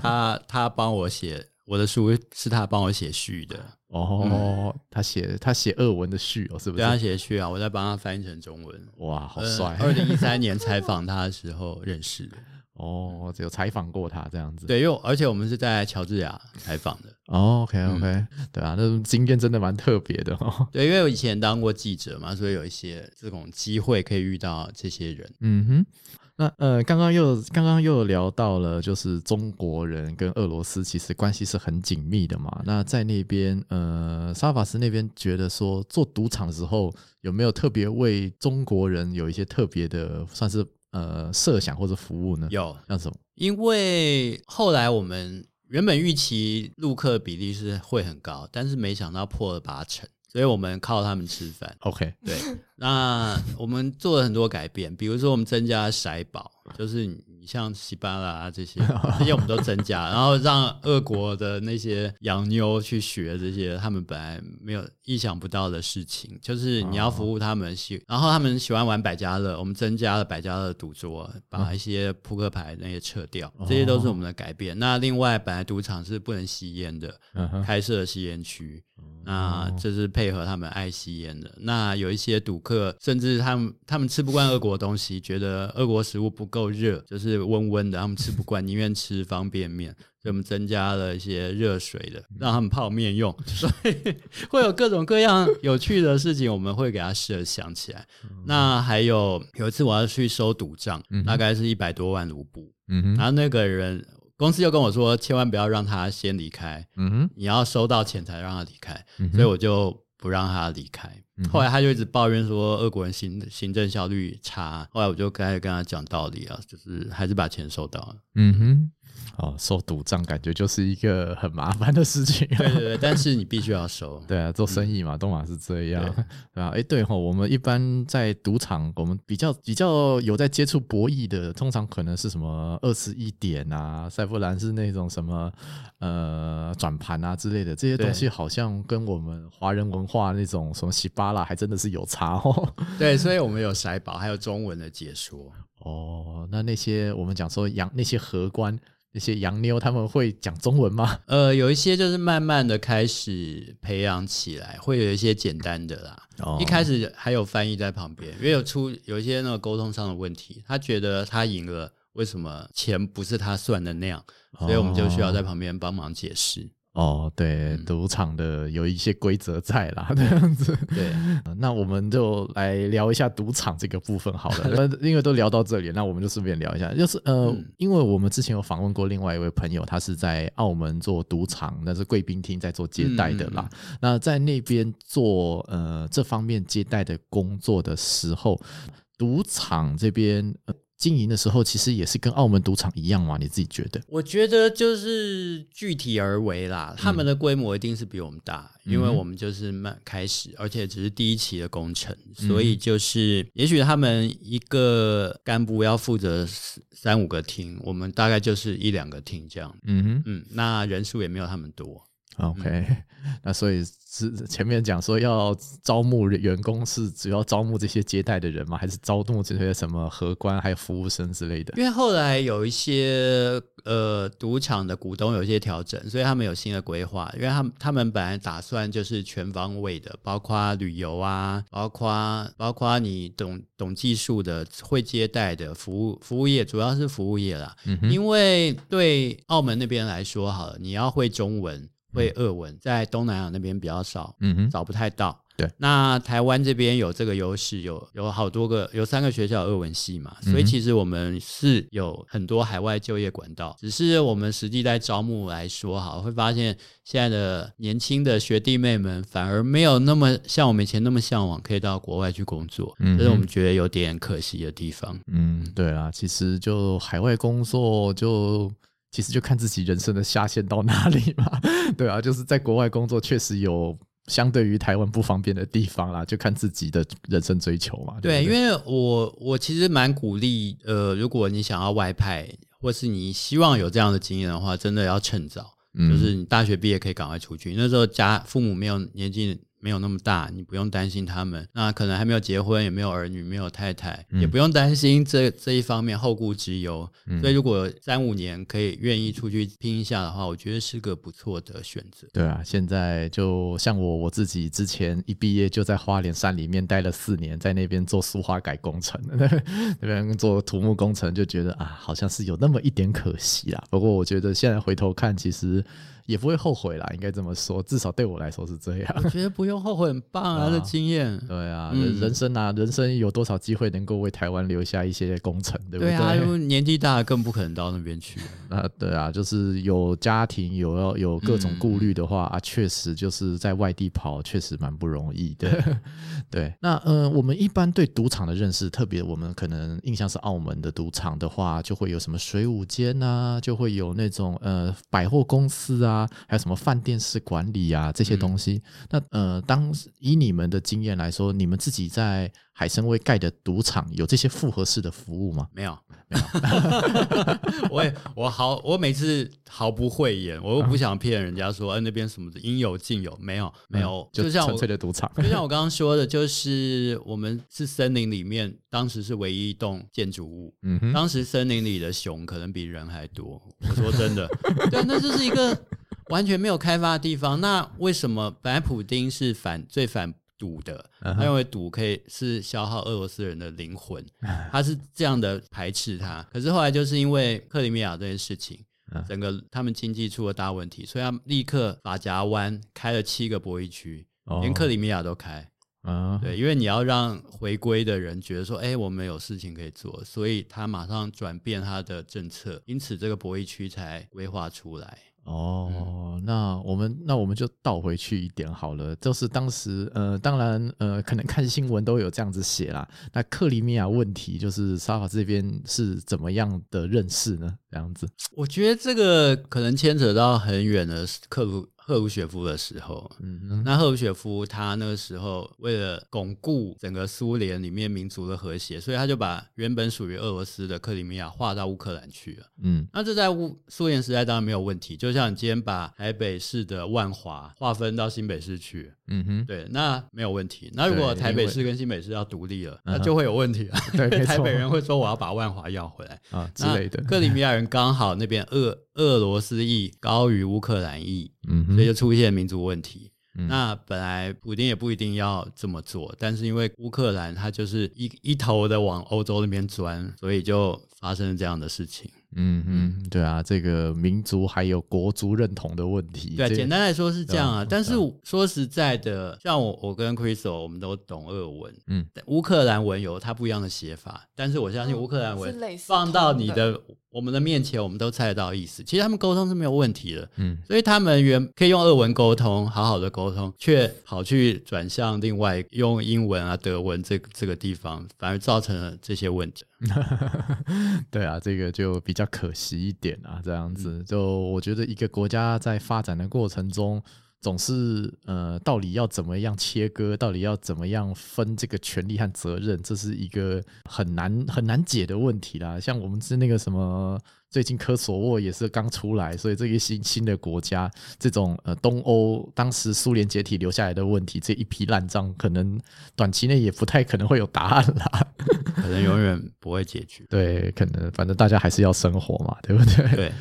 Speaker 2: 他他帮我写我的书，是他帮我写序的。
Speaker 1: 哦，嗯、他写他写俄文的序哦，是不是？
Speaker 2: 对，他写序啊，我在帮他翻译成中文。
Speaker 1: 哇，好帅！
Speaker 2: 二零一三年采访他的时候认识的。[laughs]
Speaker 1: 哦，只有采访过他这样子。
Speaker 2: 对，因为而且我们是在乔治亚采访的。
Speaker 1: 哦，OK，OK，、okay, okay, 嗯、对啊，那种经验真的蛮特别的哦。
Speaker 2: 对，因为我以前当过记者嘛，所以有一些这种机会可以遇到这些人。
Speaker 1: 嗯哼。那呃，刚刚又刚刚又聊到了，就是中国人跟俄罗斯其实关系是很紧密的嘛。那在那边，呃，沙法斯那边觉得说，做赌场的时候有没有特别为中国人有一些特别的，算是呃设想或者服务呢？
Speaker 2: 有，
Speaker 1: 像什么？
Speaker 2: 因为后来我们原本预期陆客比例是会很高，但是没想到破了八成。所以我们靠他们吃饭。
Speaker 1: OK，
Speaker 2: 对，那我们做了很多改变，比如说我们增加筛保，就是你像西班牙这些，[laughs] 这些我们都增加，然后让俄国的那些洋妞去学这些他们本来没有意想不到的事情，就是你要服务他们喜，然后他们喜欢玩百家乐，我们增加了百家乐赌桌，把一些扑克牌那些撤掉，这些都是我们的改变。那另外，本来赌场是不能吸烟的，开设吸烟区。那这是配合他们爱吸烟的。那有一些赌客，甚至他们他们吃不惯俄国东西，觉得俄国食物不够热，就是温温的，他们吃不惯，宁愿吃方便面。所以我们增加了一些热水的，让他们泡面用。所以会有各种各样有趣的事情，我们会给他设想起来。那还有有一次我要去收赌账，大概是一百多万卢布。嗯，然后那个人。公司又跟我说，千万不要让他先离开，嗯哼，你要收到钱才让他离开，嗯、所以我就不让他离开。后来他就一直抱怨说，俄国人行行政效率差。后来我就开始跟他讲道理啊，就是还是把钱收到了。嗯哼。
Speaker 1: 哦，收赌账感觉就是一个很麻烦的事情。[laughs]
Speaker 2: 对对对，但是你必须要收。
Speaker 1: 对啊，做生意嘛，都嘛是这样。对，[laughs] 对啊，哎，对吼，我们一般在赌场，我们比较比较有在接触博弈的，通常可能是什么二十一点啊，再不然是那种什么呃转盘啊之类的这些东西，好像跟我们华人文化那种什么洗巴拉还真的是有差哦。[laughs]
Speaker 2: 对，所以我们有骰宝，还有中文的解说。
Speaker 1: 哦，那那些我们讲说洋那些荷官。那些洋妞他们会讲中文吗？[laughs]
Speaker 2: 呃，有一些就是慢慢的开始培养起来，会有一些简单的啦。哦，一开始还有翻译在旁边，因为有出有一些那个沟通上的问题，他觉得他赢了，为什么钱不是他算的那样？所以我们就需要在旁边帮忙解释。
Speaker 1: 哦，对，赌场的有一些规则在啦，[laughs] 这样子。
Speaker 2: 对，
Speaker 1: 那我们就来聊一下赌场这个部分好了。那 [laughs] 因为都聊到这里，那我们就顺便聊一下，就是呃，嗯、因为我们之前有访问过另外一位朋友，他是在澳门做赌场，那是贵宾厅在做接待的啦。嗯、那在那边做呃这方面接待的工作的时候，赌场这边。呃经营的时候，其实也是跟澳门赌场一样嘛？你自己觉得？
Speaker 2: 我觉得就是具体而为啦。他们的规模一定是比我们大，嗯、因为我们就是慢开始，而且只是第一期的工程，嗯、所以就是也许他们一个干部要负责三五个厅，我们大概就是一两个厅这样。嗯哼嗯，那人数也没有他们多。
Speaker 1: OK，、嗯、[laughs] 那所以是前面讲说要招募员工，是主要招募这些接待的人吗？还是招募这些什么荷官还有服务生之类的？
Speaker 2: 因为后来有一些呃赌场的股东有一些调整，所以他们有新的规划。因为他们他们本来打算就是全方位的，包括旅游啊，包括包括你懂懂技术的、会接待的服务服务业，主要是服务业啦。嗯，因为对澳门那边来说，好了，你要会中文。会俄文，在东南亚那边比较少，嗯哼，找不太到。
Speaker 1: 对，
Speaker 2: 那台湾这边有这个优势，有有好多个，有三个学校有俄文系嘛，所以其实我们是有很多海外就业管道。只是我们实际在招募来说，哈，会发现现在的年轻的学弟妹们反而没有那么像我们以前那么向往可以到国外去工作，嗯哼，这是我们觉得有点可惜的地方。
Speaker 1: 嗯，对啊，其实就海外工作就。其实就看自己人生的下限到哪里嘛，[laughs] 对啊，就是在国外工作确实有相对于台湾不方便的地方啦，就看自己的人生追求嘛。对，
Speaker 2: 对，因为我我其实蛮鼓励，呃，如果你想要外派，或是你希望有这样的经验的话，真的要趁早，嗯、就是你大学毕业可以赶快出去，那时候家父母没有年纪。没有那么大，你不用担心他们。那可能还没有结婚，也没有儿女，没有太太，嗯、也不用担心这这一方面后顾之忧。嗯、所以如果三五年可以愿意出去拼一下的话，我觉得是个不错的选择。
Speaker 1: 对啊，现在就像我我自己之前一毕业就在花莲山里面待了四年，在那边做苏花改工程，[laughs] 那边做土木工程，就觉得啊，好像是有那么一点可惜啦。不过我觉得现在回头看，其实。也不会后悔啦，应该这么说，至少对我来说是这样。
Speaker 2: 我觉得不用后悔，很棒啊，这经验。
Speaker 1: 对啊，嗯、人生啊，人生有多少机会能够为台湾留下一些工程，对不对？对啊，
Speaker 2: 因为年纪大了更不可能到那边去。[laughs]
Speaker 1: 啊，对啊，就是有家庭，有要有各种顾虑的话、嗯、啊，确实就是在外地跑，确实蛮不容易的。[laughs] [laughs] 对，那呃，我们一般对赌场的认识，特别我们可能印象是澳门的赌场的话，就会有什么水舞间啊，就会有那种呃百货公司啊。啊，还有什么饭店式管理啊这些东西？嗯、那呃，当以你们的经验来说，你们自己在海参崴盖的赌场有这些复合式的服务吗？
Speaker 2: 没有，没有。[laughs] 我也我好，我每次毫不讳言，我又不想骗人家说，哎、啊，那边什么的应有尽有，没有，没有，
Speaker 1: 嗯、就像纯粹的赌场。
Speaker 2: 就像我刚刚说的，就是我们是森林里面，当时是唯一一栋建筑物。嗯哼，当时森林里的熊可能比人还多。我说真的，[laughs] 对，那就是一个。完全没有开发的地方，那为什么本来普丁是反最反赌的？他认为赌可以是消耗俄罗斯人的灵魂，他是这样的排斥他。可是后来就是因为克里米亚这件事情，整个他们经济出了大问题，所以他立刻发夹湾开了七个博弈区，连克里米亚都开。对，因为你要让回归的人觉得说，哎，我们有事情可以做，所以他马上转变他的政策，因此这个博弈区才规划出来。
Speaker 1: 哦，那我们那我们就倒回去一点好了，就是当时呃，当然呃，可能看新闻都有这样子写啦。那克里米亚问题，就是沙法这边是怎么样的认识呢？这样子，
Speaker 2: 我觉得这个可能牵扯到很远的克鲁。赫鲁雪夫的时候，嗯哼，那赫鲁雪夫他那个时候为了巩固整个苏联里面民族的和谐，所以他就把原本属于俄罗斯的克里米亚划到乌克兰去了。嗯，那这在乌苏联时代当然没有问题，就像你今天把台北市的万华划分到新北市去，嗯哼，对，那没有问题。那如果台北市跟新北市要独立了，那就会有问题了。对，[laughs] 台北人会说我要把万华要回来啊 [laughs] 之类的。克里米亚人刚好那边俄俄罗斯裔高于乌克兰裔，嗯。所以就出现民族问题。嗯、那本来普丁也不一定要这么做，但是因为乌克兰他就是一一头的往欧洲那边钻，所以就发生了这样的事情。
Speaker 1: 嗯嗯，对啊，这个民族还有国族认同的问题。
Speaker 2: 对，
Speaker 1: 这个、
Speaker 2: 简单来说是这样啊。嗯、但是说实在的，像我我跟 Crystal 我们都懂俄文，嗯，乌克兰文有它不一样的写法，但是我相信乌克兰文放到你的。我们的面前，我们都猜得到意思。其实他们沟通是没有问题的，嗯，所以他们原可以用俄文沟通，好好的沟通，却好去转向另外用英文啊、德文这个这个地方，反而造成了这些问题。[laughs]
Speaker 1: 对啊，这个就比较可惜一点啊，这样子，就我觉得一个国家在发展的过程中。总是呃，到底要怎么样切割？到底要怎么样分这个权利和责任？这是一个很难很难解的问题啦。像我们是那个什么，最近科索沃也是刚出来，所以这个新新的国家，这种呃东欧当时苏联解体留下来的问题，这一批烂账，可能短期内也不太可能会有答案啦，[laughs]
Speaker 2: 可能永远不会解决。
Speaker 1: 对，可能反正大家还是要生活嘛，对不对？[laughs] [laughs]
Speaker 2: 对。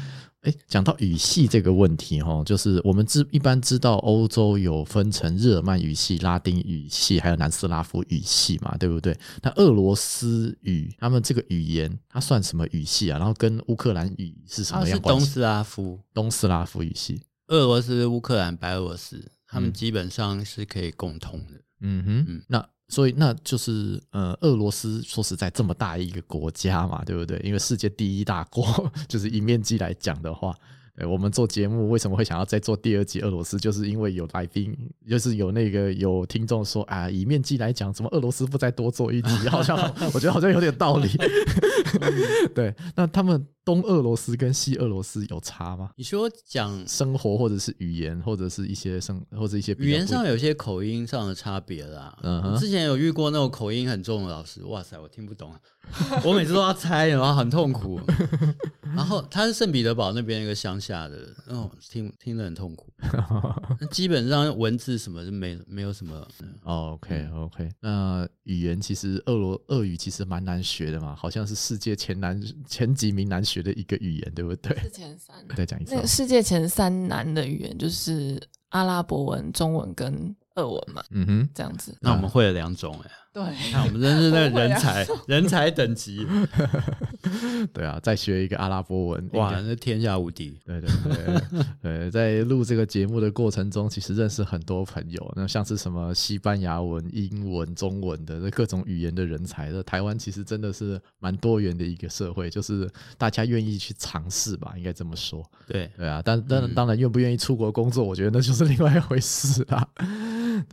Speaker 1: 哎，讲到语系这个问题，哈，就是我们知一般知道欧洲有分成日耳曼语系、拉丁语系，还有南斯拉夫语系嘛，对不对？那俄罗斯语，他们这个语言，它算什么语系啊？然后跟乌克兰语是什么样关系？
Speaker 2: 是东斯拉夫，
Speaker 1: 东斯拉夫语系，
Speaker 2: 俄罗斯、乌克兰、白俄罗斯，他们基本上是可以共通的。
Speaker 1: 嗯哼，嗯，那。所以那就是呃，俄罗斯说实在这么大一个国家嘛，对不对？因为世界第一大国，[laughs] 就是以面积来讲的话，我们做节目为什么会想要再做第二集俄罗斯？就是因为有来宾，就是有那个有听众说啊，以面积来讲，怎么俄罗斯不再多做一集？好像 [laughs] 我觉得好像有点道理。[laughs] 对，那他们东俄罗斯跟西俄罗斯有差吗？
Speaker 2: 你说讲
Speaker 1: 生活，或者是语言，或者是一些生，或者一些
Speaker 2: 语言上有些口音上的差别啦。嗯哼，之前有遇过那种口音很重的老师，哇塞，我听不懂，[laughs] 我每次都要猜，然后很痛苦。[laughs] 然后他是圣彼得堡那边一个乡下的，哦，听听得很痛苦。[laughs] 基本上文字什么就没没有什么。
Speaker 1: 哦，OK OK，那语言其实俄罗俄语其实蛮难学的嘛，好像是世界前难前几名难学的一个语言，对不对？
Speaker 3: 是前三。[laughs]
Speaker 1: 再讲一次。
Speaker 3: 那个世界前三难的语言就是阿拉伯文、中文跟俄文嘛。嗯哼，这样子。
Speaker 2: 那我们会了两种哎。
Speaker 3: 对，[laughs]
Speaker 2: 那我们真是那个人才，[laughs] 人才等级。[laughs]
Speaker 1: 对啊，再学一个阿拉伯文，
Speaker 2: 哇，那天下无敌。
Speaker 1: 对对对，对，在录这个节目的过程中，其实认识很多朋友，那像是什么西班牙文、英文、中文的各种语言的人才。那台湾其实真的是蛮多元的一个社会，就是大家愿意去尝试吧，应该这么说。
Speaker 2: 对
Speaker 1: 对啊，但但当然，愿不愿意出国工作，我觉得那就是另外一回事啦。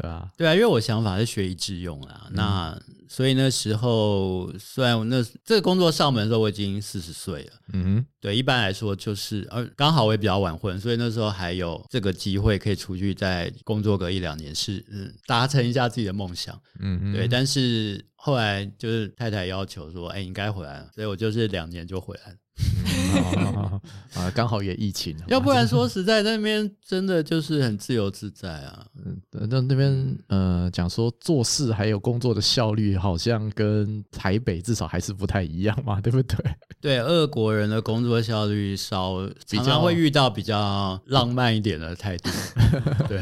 Speaker 1: 对啊，
Speaker 2: 对啊，因为我想法是学以致用啊，那。啊，所以那时候虽然我那这个工作上门的时候我已经四十岁了，嗯哼，对，一般来说就是，呃，刚好我也比较晚婚，所以那时候还有这个机会可以出去再工作个一两年，是嗯，达成一下自己的梦想，嗯哼，对，但是后来就是太太要求说，哎，你该回来了，所以我就是两年就回来了。
Speaker 1: 嗯、[laughs] 啊，刚好也疫情，[laughs]
Speaker 2: 要不然说实在那边真的就是很自由自在啊。
Speaker 1: 嗯，那那边呃，讲说做事还有工作的效率，好像跟台北至少还是不太一样嘛，[laughs] 对不对？
Speaker 2: 对，俄国人的工作效率稍比较会遇到比较浪漫一点的态度。对，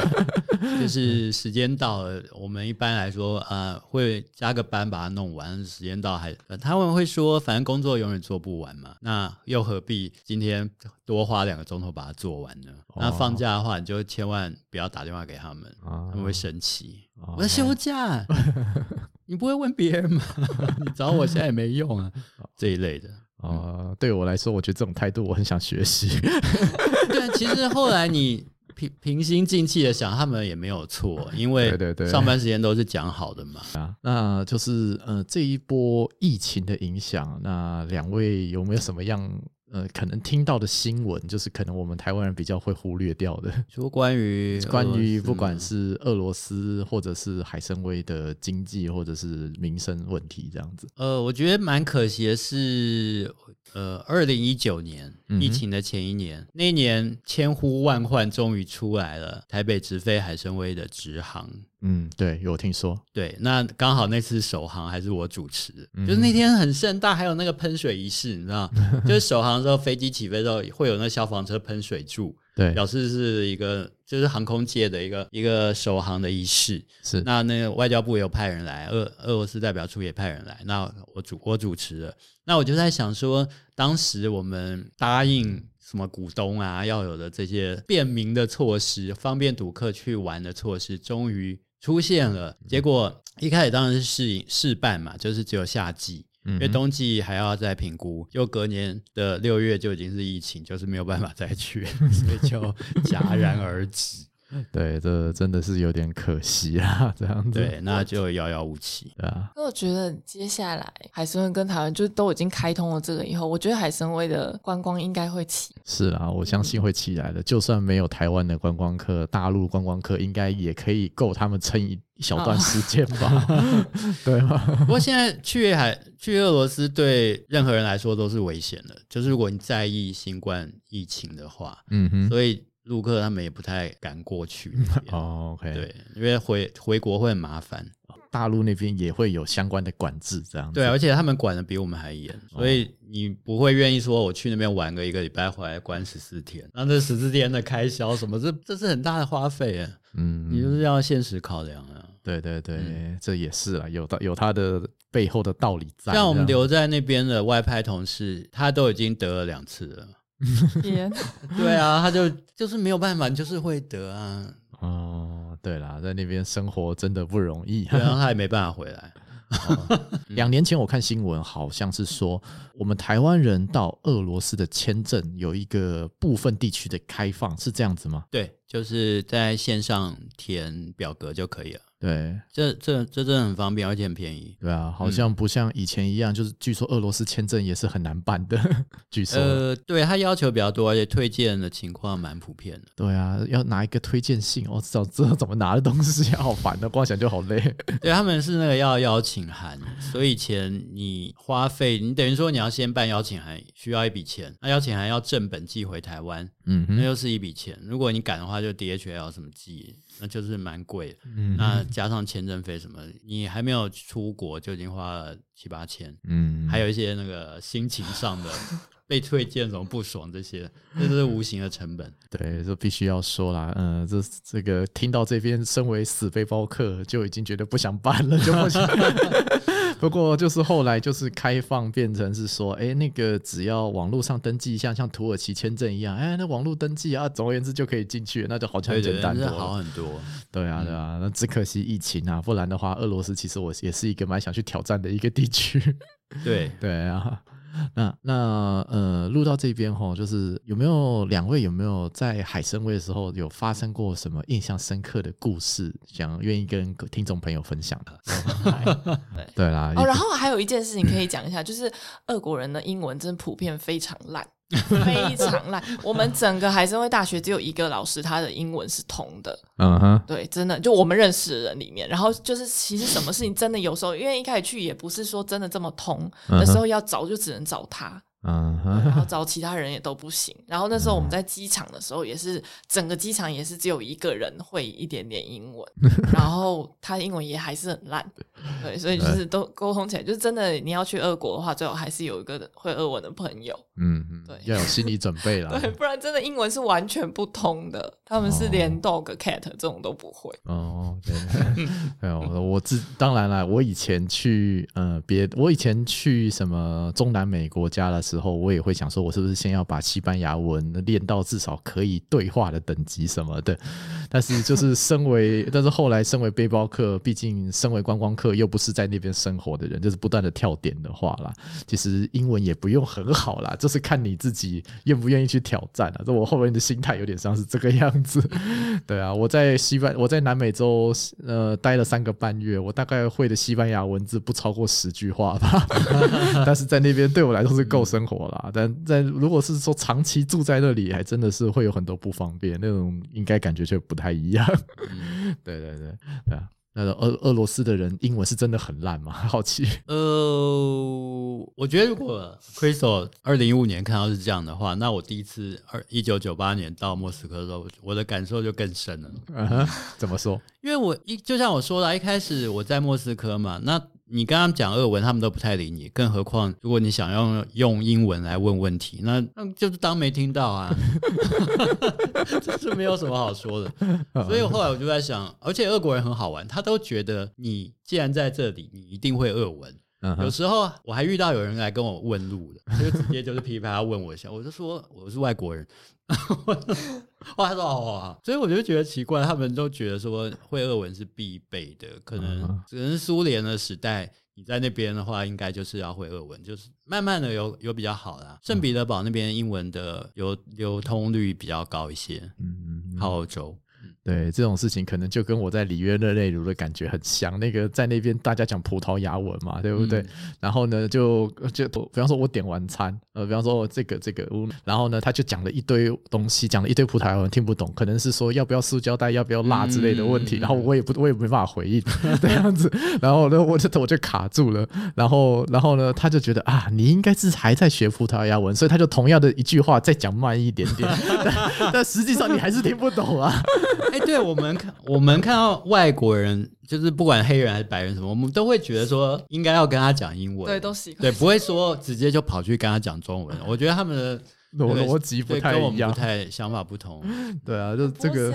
Speaker 2: 就是时间到了，我们一般来说呃会加个班把它弄完，时间到还他们会说，反正工作永远做不完嘛。那又何必今天多花两个钟头把它做完呢？哦、那放假的话，你就千万不要打电话给他们，哦、他们会生气。哦、我在休假，你不会问别人吗？[laughs] 你找我现在也没用啊，这一类的。
Speaker 1: 哦，对我来说，我觉得这种态度我很想学习。[laughs]
Speaker 2: 对，其实后来你。平平心静气的想，他们也没有错，因为对对上班时间都是讲好的嘛。
Speaker 1: 啊，那就是呃这一波疫情的影响，那两位有没有什么样呃可能听到的新闻，就是可能我们台湾人比较会忽略掉的？
Speaker 2: 说关于 [laughs]
Speaker 1: 关于不管是俄罗斯或者是海参崴的经济或者是民生问题这样子。
Speaker 2: 呃，我觉得蛮可惜的是。呃，二零一九年疫情的前一年，嗯、那一年千呼万唤，终于出来了台北直飞海参崴的直航。
Speaker 1: 嗯，对，有听说。
Speaker 2: 对，那刚好那次首航还是我主持，嗯、就是那天很盛大，还有那个喷水仪式，你知道，[laughs] 就是首航的时候，飞机起飞的时候会有那消防车喷水柱。对，表示是一个就是航空界的一个一个首航的仪式。是，那那个外交部也有派人来，俄俄罗斯代表处也派人来。那我主我主持了。那我就在想说，当时我们答应什么股东啊要有的这些便民的措施，方便赌客去玩的措施，终于出现了。结果一开始当然是试试办嘛，就是只有夏季。因为冬季还要再评估，又隔年的六月就已经是疫情，就是没有办法再去，所以就戛然而止。[laughs]
Speaker 1: 对，这真的是有点可惜啊，这样子。
Speaker 2: 对，那就遥遥无期。
Speaker 1: 对啊。
Speaker 3: 那我觉得接下来海参崴跟台湾就都已经开通了这个以后，我觉得海参崴的观光应该会起。
Speaker 1: 是啊，我相信会起来的。就算没有台湾的观光客，大陆观光客应该也可以够他们撑一一小段时间吧？[laughs] 对吗？[laughs]
Speaker 2: 不过现在去海去俄罗斯对任何人来说都是危险的，就是如果你在意新冠疫情的话，嗯哼，所以。陆客他们也不太敢过去。[laughs]
Speaker 1: 哦，OK，
Speaker 2: 对，因为回回国会很麻烦。
Speaker 1: 大陆那边也会有相关的管制，这样子。
Speaker 2: 对，而且他们管的比我们还严，所以你不会愿意说我去那边玩个一个礼拜，回来关十四天。那这十四天的开销什么，这这是很大的花费啊。嗯，你就是要现实考量啊。
Speaker 1: 对对对，嗯、这也是啊，有的有他的背后的道理在。
Speaker 2: 像我们留在那边的外派同事，他都已经得了两次了。[laughs]
Speaker 3: 天，[laughs]
Speaker 2: 对啊，他就就是没有办法，就是会得啊。
Speaker 1: 哦，对啦，在那边生活真的不容易，
Speaker 2: 然 [laughs] 后他也没办法回来。
Speaker 1: 哦、两年前我看新闻，好像是说我们台湾人到俄罗斯的签证有一个部分地区的开放，是这样子吗？
Speaker 2: 对，就是在线上填表格就可以了。
Speaker 1: 对，
Speaker 2: 这这这真的很方便，而且很便宜。
Speaker 1: 对啊，好像不像以前一样，嗯、就是据说俄罗斯签证也是很难办的。[laughs] 据说，
Speaker 2: 呃，对他要求比较多，而且推荐的情况蛮普遍的。
Speaker 1: 对啊，要拿一个推荐信，我知道知道怎么拿的东西，好烦的，光想就好累。[laughs]
Speaker 2: 对，他们是那个要邀请函，所以钱你花费，你等于说你要先办邀请函，需要一笔钱。那邀请函要正本寄回台湾，嗯哼，那又是一笔钱。如果你赶的话，就 DHL 什么寄。那就是蛮贵的，嗯、那加上签证费什么，你还没有出国就已经花了七八千，嗯，还有一些那个心情上的 [laughs] 被推荐什么不爽这些，这都是无形的成本。
Speaker 1: 对，这必须要说啦，嗯，这这个听到这边，身为死背包客就已经觉得不想办了，就不想。[laughs] [laughs] [laughs] 不过就是后来就是开放变成是说，哎，那个只要网络上登记一下，像土耳其签证一样，哎，那网络登记啊，总而言之就可以进去，那就好像简单多了，
Speaker 2: 好很多。
Speaker 1: 对啊，对啊，那只可惜疫情啊，不然的话，俄罗斯其实我也是一个蛮想去挑战的一个地区。
Speaker 2: 对 [laughs]
Speaker 1: 对啊。那那呃，录到这边哈，就是有没有两位有没有在海参崴的时候有发生过什么印象深刻的故事，想愿意跟听众朋友分享的？[laughs] 对对啦。
Speaker 3: 哦，然后还有一件事情可以讲一下，就是俄国人的英文真的普遍非常烂。[laughs] 非常烂，我们整个海参崴大学只有一个老师，他的英文是通的。嗯哼，对，真的，就我们认识的人里面，然后就是其实什么事情真的有时候，因为一开始去也不是说真的这么通的时候，要找就只能找他。嗯，然后找其他人也都不行。然后那时候我们在机场的时候，也是整个机场也是只有一个人会一点点英文，[laughs] 然后他英文也还是很烂。对，所以就是都沟通起来，就是真的你要去俄国的话，最好还是有一个会俄文的朋友。嗯，对，
Speaker 1: 要有心理准备 [laughs] 了。
Speaker 3: 对，不然真的英文是完全不通的。他们是连 dog、cat 这种都不会。
Speaker 1: 哦，对，没有，我自当然了，我以前去呃别，我以前去什么中南美国家的时候，我也会想说，我是不是先要把西班牙文练到至少可以对话的等级什么的。[laughs] 但是就是身为，但是后来身为背包客，毕竟身为观光客，又不是在那边生活的人，就是不断的跳点的话啦，其实英文也不用很好啦，就是看你自己愿不愿意去挑战啊。这我后面的心态有点像是这个样子。[laughs] 对啊，我在西班，我在南美洲呃待了三个半月，我大概会的西班牙文字不超过十句话吧。[laughs] 但是在那边对我来说是够生活啦。但在如果是说长期住在那里，还真的是会有很多不方便，那种应该感觉就不。不太一样，[laughs] 对对对对啊！那个俄俄罗斯的人英文是真的很烂吗？好奇。
Speaker 2: 呃，我觉得如果 Crystal 二零一五年看到是这样的话，那我第一次二一九九八年到莫斯科的时候，我的感受就更深了。
Speaker 1: 怎么说？
Speaker 2: 因为我一就像我说的，一开始我在莫斯科嘛，那。你跟他们讲俄文，他们都不太理你，更何况如果你想要用英文来问问题，那那就是当没听到啊，[laughs] 这是没有什么好说的。[laughs] 所以后来我就在想，而且俄国人很好玩，他都觉得你既然在这里，你一定会俄文。有时候我还遇到有人来跟我问路的，他 [laughs] 就直接就是噼啪要问我一下，我就说我是外国人。哇，他说哦，所以我就觉得奇怪，他们都觉得说会俄文是必备的，可能只能苏联的时代，你在那边的话，应该就是要会俄文，就是慢慢的有有比较好啦。圣彼得堡那边英文的流流通率比较高一些，嗯嗯，靠欧洲。
Speaker 1: 对这种事情，可能就跟我在里约热内卢的感觉很像。那个在那边大家讲葡萄牙文嘛，对不对？嗯、然后呢，就就比方说我点完餐，呃，比方说这个这个，然后呢，他就讲了一堆东西，讲了一堆葡萄牙文听不懂，可能是说要不要塑胶袋，要不要辣之类的问题。嗯、然后我也不，我也没办法回应这样子。然后呢，我就我就卡住了。然后然后呢，他就觉得啊，你应该是还在学葡萄牙文，所以他就同样的一句话再讲慢一点点，[laughs] 但，但实际上你还是听不懂啊。[laughs]
Speaker 2: 对我们看，我们看到外国人，就是不管黑人还是白人什么，我们都会觉得说应该要跟他讲英文，
Speaker 3: 对，都习惯，
Speaker 2: 对，不会说直接就跑去跟他讲中文。我觉得他们的
Speaker 1: 逻辑不太一样，跟我们
Speaker 2: 不太想法不同。[laughs]
Speaker 1: 对啊，就这个。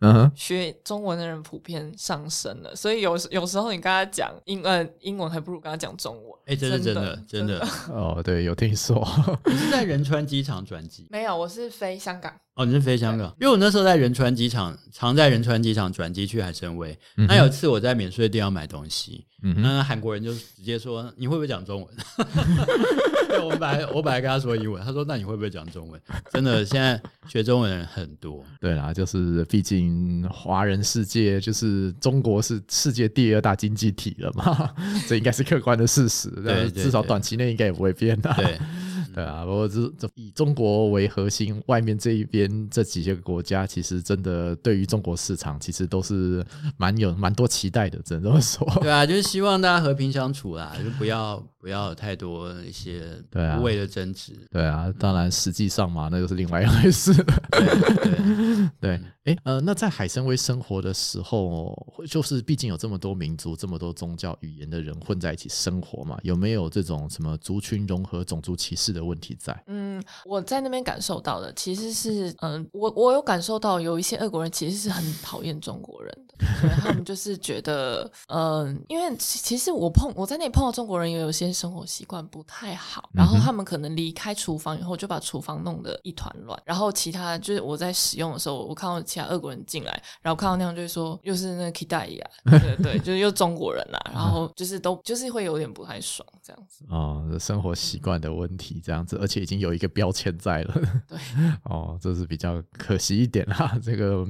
Speaker 3: 嗯哼，学中文的人普遍上升了，所以有有时候你跟他讲英文，英文还不如跟他讲中文。
Speaker 2: 哎，真的真的真的
Speaker 1: 哦，对，有听说。[laughs]
Speaker 2: 你是在仁川机场转机？
Speaker 3: 没有，我是飞香港。
Speaker 2: 哦，你是飞香港？因为我那时候在仁川机场，常在仁川机场转机去海参崴。嗯、那有一次我在免税店要买东西，嗯、那韩国人就直接说：“你会不会讲中文？” [laughs] 对，我本来我本来跟他说英文，他说：“那你会不会讲中文？”真的，现在学中文的人很多。
Speaker 1: 对啦，就是毕竟华人世界就是中国是世界第二大经济体了嘛，[laughs] 这应该是客观的事实。对，对，对，至少短期内应该也不会变的。
Speaker 2: 对。
Speaker 1: 对啊，不过这这以中国为核心，外面这一边这几些个国家，其实真的对于中国市场，其实都是蛮有蛮多期待的，只能这么说。
Speaker 2: 对啊，就是希望大家和平相处啦，就不要不要有太多一些无谓的争执。
Speaker 1: 对啊，当然实际上嘛，那就是另外一回事。[laughs] 对对对，哎呃，那在海参崴生活的时候，就是毕竟有这么多民族、这么多宗教语言的人混在一起生活嘛，有没有这种什么族群融合、种族歧视的问题在？
Speaker 3: 嗯，我在那边感受到的其实是，嗯，我我有感受到有一些俄国人其实是很讨厌中国人的，他们就是觉得，嗯，因为其实我碰我在那里碰到中国人，也有些生活习惯不太好，然后他们可能离开厨房以后就把厨房弄得一团乱，然后其他就是我在使用的时候，我看到其他俄国人进来，然后看到那样就会说又是那个 Kidai 啊，对对，就是又中国人啦，然后就是都就是会有点不太爽这样子。
Speaker 1: 哦，生活习惯的问题这样子，而且已经有一个标签在了。
Speaker 3: 对，[laughs]
Speaker 1: 哦，这是比较可惜一点啦。[laughs] 这个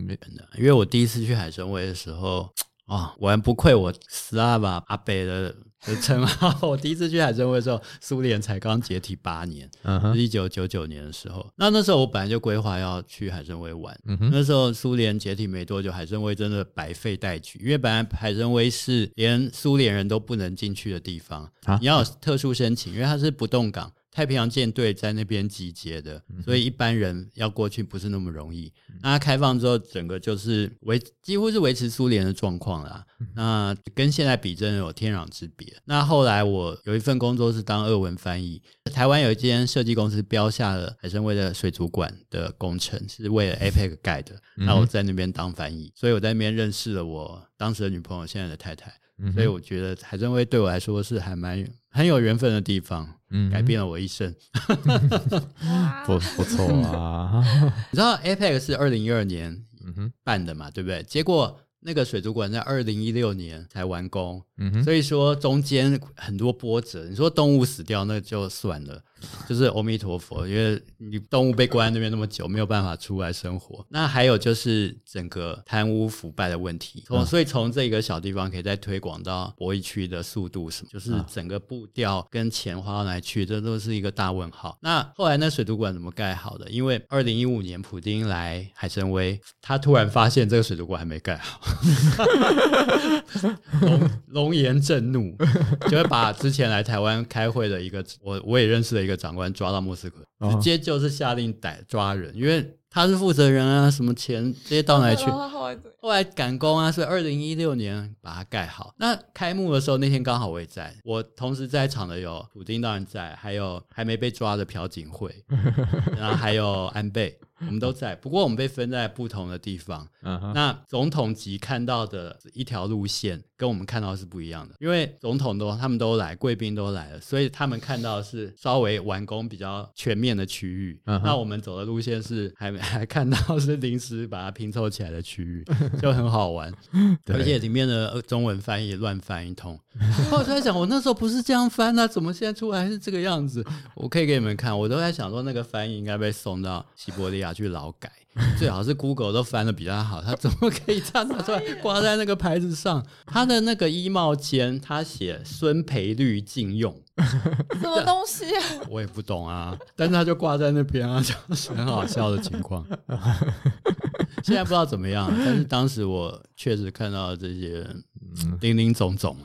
Speaker 2: 因为我第一次去海参崴的时候，[tsk] 啊，我还不愧我十二吧阿北的。的称号，我第一次去海参崴的时候，苏联才刚解体八年，是一九九九年的时候。那那时候我本来就规划要去海参崴玩。那时候苏联解体没多久，海参崴真的百废待举，因为本来海参崴是连苏联人都不能进去的地方，啊、你要有特殊申请，因为它是不动港。太平洋舰队在那边集结的，所以一般人要过去不是那么容易。那它开放之后，整个就是维几乎是维持苏联的状况啦。那跟现在比，真的有天壤之别。那后来我有一份工作是当俄文翻译，台湾有一间设计公司标下了海参崴的水族馆的工程，是为了 APEC 盖的。那我在那边当翻译，所以我在那边认识了我当时的女朋友，现在的太太。所以我觉得海参崴对我来说是还蛮很有缘分的地方，嗯，改变了我一生，
Speaker 1: 不不错啊。[laughs]
Speaker 2: 你知道 APEC 是二零一二年办的嘛，对不对？结果那个水族馆在二零一六年才完工，嗯所以说中间很多波折。你说动物死掉那就算了。就是阿弥陀佛，因为你动物被关在那边那么久，没有办法出来生活。那还有就是整个贪污腐败的问题，从所以从这个小地方可以再推广到博弈区的速度什么，就是整个步调跟钱花到哪里去，这都是一个大问号。那后来那水族馆怎么盖好的？因为二零一五年普丁来海参崴，他突然发现这个水族馆还没盖好，[laughs] 龙龙颜震怒，就会把之前来台湾开会的一个我我也认识的一个。一个长官抓到莫斯科，直接就是下令逮抓人，因为他是负责人啊，什么钱这些到哪里去？[laughs] 后来赶工啊，所以二零一六年把它盖好。那开幕的时候那天刚好我也在，我同时在场的有普丁当然在，还有还没被抓的朴槿惠，[laughs] 然后还有安倍。我们都在，不过我们被分在不同的地方。Uh huh. 那总统级看到的一条路线跟我们看到是不一样的，因为总统都他们都来，贵宾都来了，所以他们看到的是稍微完工比较全面的区域。Uh huh. 那我们走的路线是还 [laughs] 还看到是临时把它拼凑起来的区域，就很好玩。[laughs] 对而且里面的中文翻译乱翻一通。[laughs] 我在想，我那时候不是这样翻啊，怎么现在出来是这个样子？我可以给你们看，我都在想说那个翻译应该被送到西伯利亚。去劳改，最好是 Google 都翻的比较好，他怎么可以这样拿出来挂在那个牌子上？他的那个衣帽间，他写孙培绿禁用，
Speaker 3: 什么东西啊？
Speaker 2: 我也不懂啊，但是他就挂在那边啊，就是很好笑的情况。现在不知道怎么样，但是当时我确实看到这些。林林总总，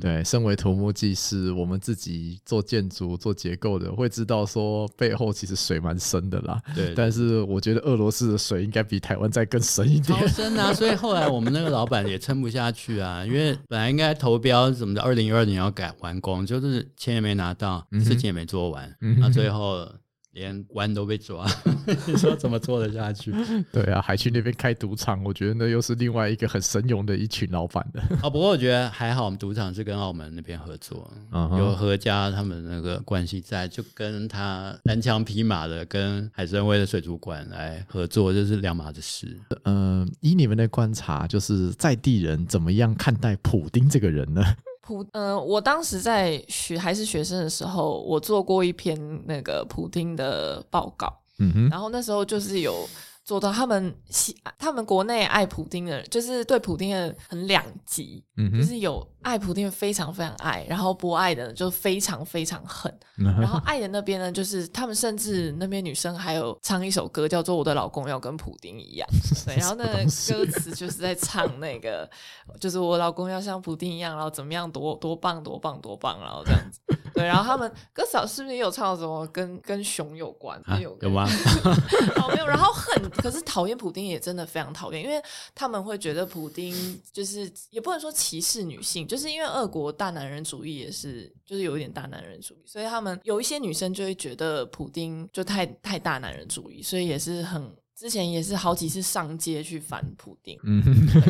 Speaker 1: 对，身为土木技师，我们自己做建筑、做结构的，会知道说背后其实水蛮深的啦。
Speaker 2: 对，
Speaker 1: 但是我觉得俄罗斯的水应该比台湾再更深一点。
Speaker 2: 超深啊！所以后来我们那个老板也撑不下去啊，因为本来应该投标什么的，二零二二年要改完工，就是钱也没拿到，事情也没做完，那、最后。连关都被抓，[laughs] 你说怎么做得下去？[laughs]
Speaker 1: 对啊，还去那边开赌场，我觉得那又是另外一个很神勇的一群老板的。[laughs]
Speaker 2: 哦，不过我觉得还好，我们赌场是跟澳门那边合作，嗯、哼有何家他们那个关系在，就跟他单枪匹马的跟海参崴的水族馆来合作，这、就是两码子事。
Speaker 1: 嗯、呃，以你们的观察，就是在地人怎么样看待普丁这个人呢？
Speaker 3: 普，嗯、呃，我当时在学还是学生的时候，我做过一篇那个普丁的报告，嗯哼，然后那时候就是有。做到他们喜，他们国内爱普丁的人，就是对普丁的很两极，就是有爱普丁非常非常爱，然后不爱的就非常非常恨。嗯、然后爱的那边呢，就是他们甚至那边女生还有唱一首歌，叫做《我的老公要跟普丁一样》。[laughs] 对，然后那歌词就是在唱那个，[laughs] 就是我老公要像普丁一样，然后怎么样多多棒多棒多棒，然后这样子。对，然后他们歌词是不是也有唱什么跟跟熊有关？
Speaker 2: 啊、
Speaker 3: 有
Speaker 2: 有吗？[laughs]
Speaker 3: 哦，没有。然后很，可是讨厌普丁也真的非常讨厌，因为他们会觉得普丁就是也不能说歧视女性，就是因为俄国大男人主义也是，就是有一点大男人主义，所以他们有一些女生就会觉得普丁就太太大男人主义，所以也是很。之前也是好几次上街去反普丁，嗯，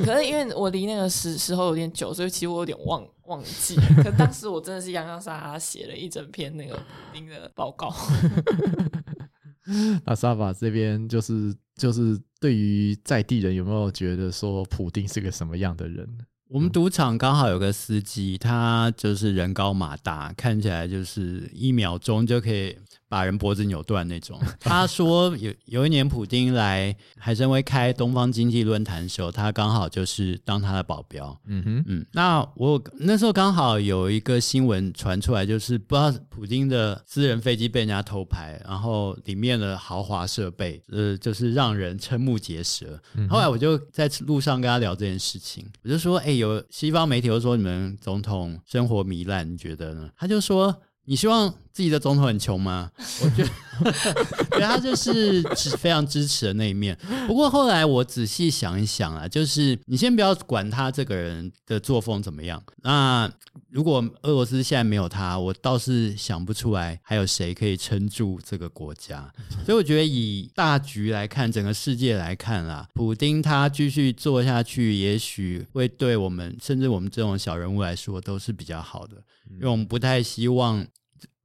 Speaker 3: 可是因为我离那个时时候有点久，所以其实我有点忘忘记。可当时我真的是洋洋洒洒写了一整篇那个普丁的报告。[laughs]
Speaker 1: 那沙法这边就是就是对于在地人有没有觉得说普丁是个什么样的人？
Speaker 2: 我们赌场刚好有个司机，他就是人高马大，看起来就是一秒钟就可以。把人脖子扭断那种。他说有有一年普丁来海参崴开东方经济论坛的时候，他刚好就是当他的保镖。嗯哼，嗯，那我那时候刚好有一个新闻传出来，就是不知道普丁的私人飞机被人家偷拍，然后里面的豪华设备，呃，就是让人瞠目结舌。嗯、后来我就在路上跟他聊这件事情，我就说，哎、欸，有西方媒体都说你们总统生活糜烂，你觉得呢？他就说。你希望自己的总统很穷吗？我觉得，[laughs] 对他就是非常支持的那一面。不过后来我仔细想一想啊，就是你先不要管他这个人的作风怎么样。那如果俄罗斯现在没有他，我倒是想不出来还有谁可以撑住这个国家。所以我觉得以大局来看，整个世界来看啊，普丁他继续做下去，也许会对我们，甚至我们这种小人物来说，都是比较好的，因为我们不太希望。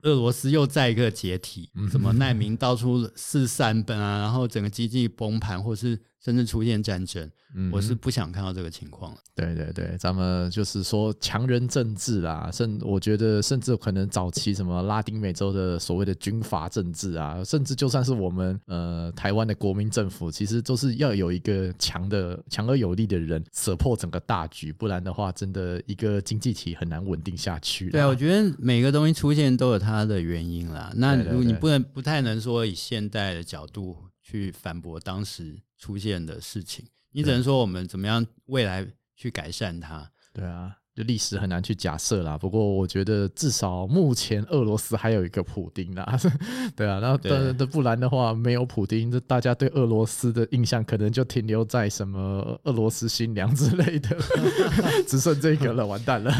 Speaker 2: 俄罗斯又再一个解体，什么难民到处四散奔啊，然后整个经济崩盘，或是甚至出现战争。嗯，我是不想看到这个情况。
Speaker 1: 对对对，咱们就是说强人政治啦，甚我觉得甚至可能早期什么拉丁美洲的所谓的军阀政治啊，甚至就算是我们呃台湾的国民政府，其实都是要有一个强的强而有力的人 support 整个大局，不然的话，真的一个经济体很难稳定下去。
Speaker 2: 对啊，我觉得每个东西出现都有它的原因啦。那如果你不能不太能说以现代的角度去反驳当时出现的事情。你只能说我们怎么样未来去改善它？
Speaker 1: 对啊，就历史很难去假设啦。不过我觉得至少目前俄罗斯还有一个普丁啦，[laughs] 对啊。那对不然的话，没有普丁，这大家对俄罗斯的印象可能就停留在什么俄罗斯新娘之类的，[laughs] 只剩这个了，完蛋了。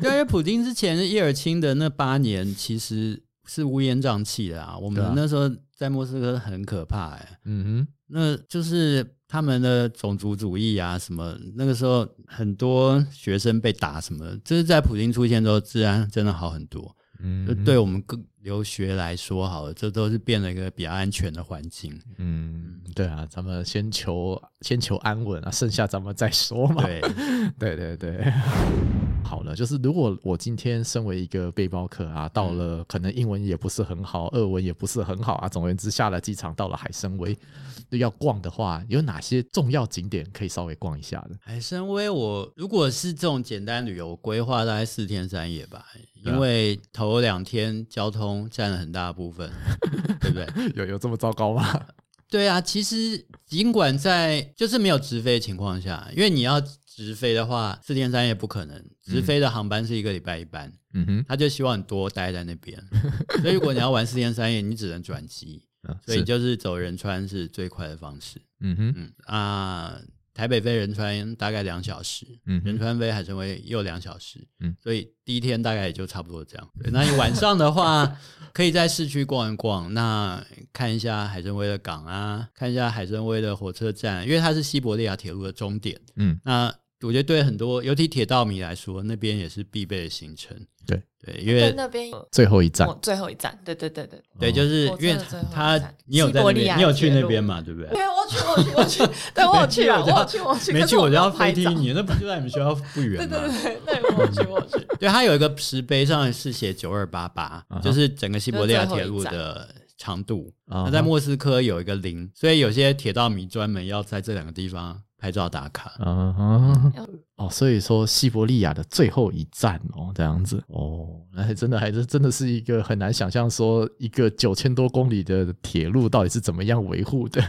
Speaker 2: 对，因为普丁之前叶尔钦的那八年其实是乌烟瘴气的啊。我们那时候在莫斯科很可怕哎、欸。嗯哼，那就是。他们的种族主义啊，什么那个时候很多学生被打什么，这是在普京出现之后，治安真的好很多。嗯，就对我们各留学来说，好了，这都是变了一个比较安全的环境。
Speaker 1: 嗯，对啊，咱们先求先求安稳啊，剩下咱们再说嘛。对，[laughs] 对对对。好了，就是如果我今天身为一个背包客啊，到了可能英文也不是很好，俄文也不是很好啊，总而言之下了机场，到了海参崴，要逛的话，有哪些重要景点可以稍微逛一下的？
Speaker 2: 海参崴，我如果是这种简单旅游规划，大概四天三夜吧，因为头两天交通占了很大部分，[laughs] 对不对？
Speaker 1: 有有这么糟糕吗？[laughs]
Speaker 2: 对啊，其实尽管在就是没有直飞的情况下，因为你要。直飞的话，四天三夜不可能。直飞的航班是一个礼拜一班，嗯哼，他就希望你多待在那边。所以如果你要玩四天三夜，你只能转机，[laughs] 啊、所以就是走仁川是最快的方式。嗯哼，嗯啊，台北飞仁川大概两小时，嗯，仁川飞海参崴又两小时，嗯，所以第一天大概也就差不多这样。对，那你晚上的话，[laughs] 可以在市区逛一逛，那看一下海参崴的港啊，看一下海参崴的火车站，因为它是西伯利亚铁路的终点。嗯，那我觉得对很多尤其铁道迷来说，那边也是必备的行程。
Speaker 1: 对
Speaker 2: 对，因为
Speaker 3: 那边
Speaker 1: 最后一站，
Speaker 3: 最后一站，对对对对
Speaker 2: 对，就是因为他你有在那边，你有去那边嘛？对不对？
Speaker 3: 对，我去，我去，我去，[laughs] 对我去啊，我去，我去，
Speaker 2: 没去我就要飞踢你，那不就在你们学校不远 [laughs] 吗？
Speaker 3: 对对对，那我去，我去。[laughs]
Speaker 2: 对，它有一个石碑上是写九二八八，就是整个西伯利亚铁路的长度。那在莫斯科有一个零，所以有些铁道迷专门要在这两个地方。拍照打卡，嗯
Speaker 1: 哼，哦，所以说西伯利亚的最后一站哦，这样子。哦，那还真的还是真的是一个很难想象，说一个九千多公里的铁路到底是怎么样维护的？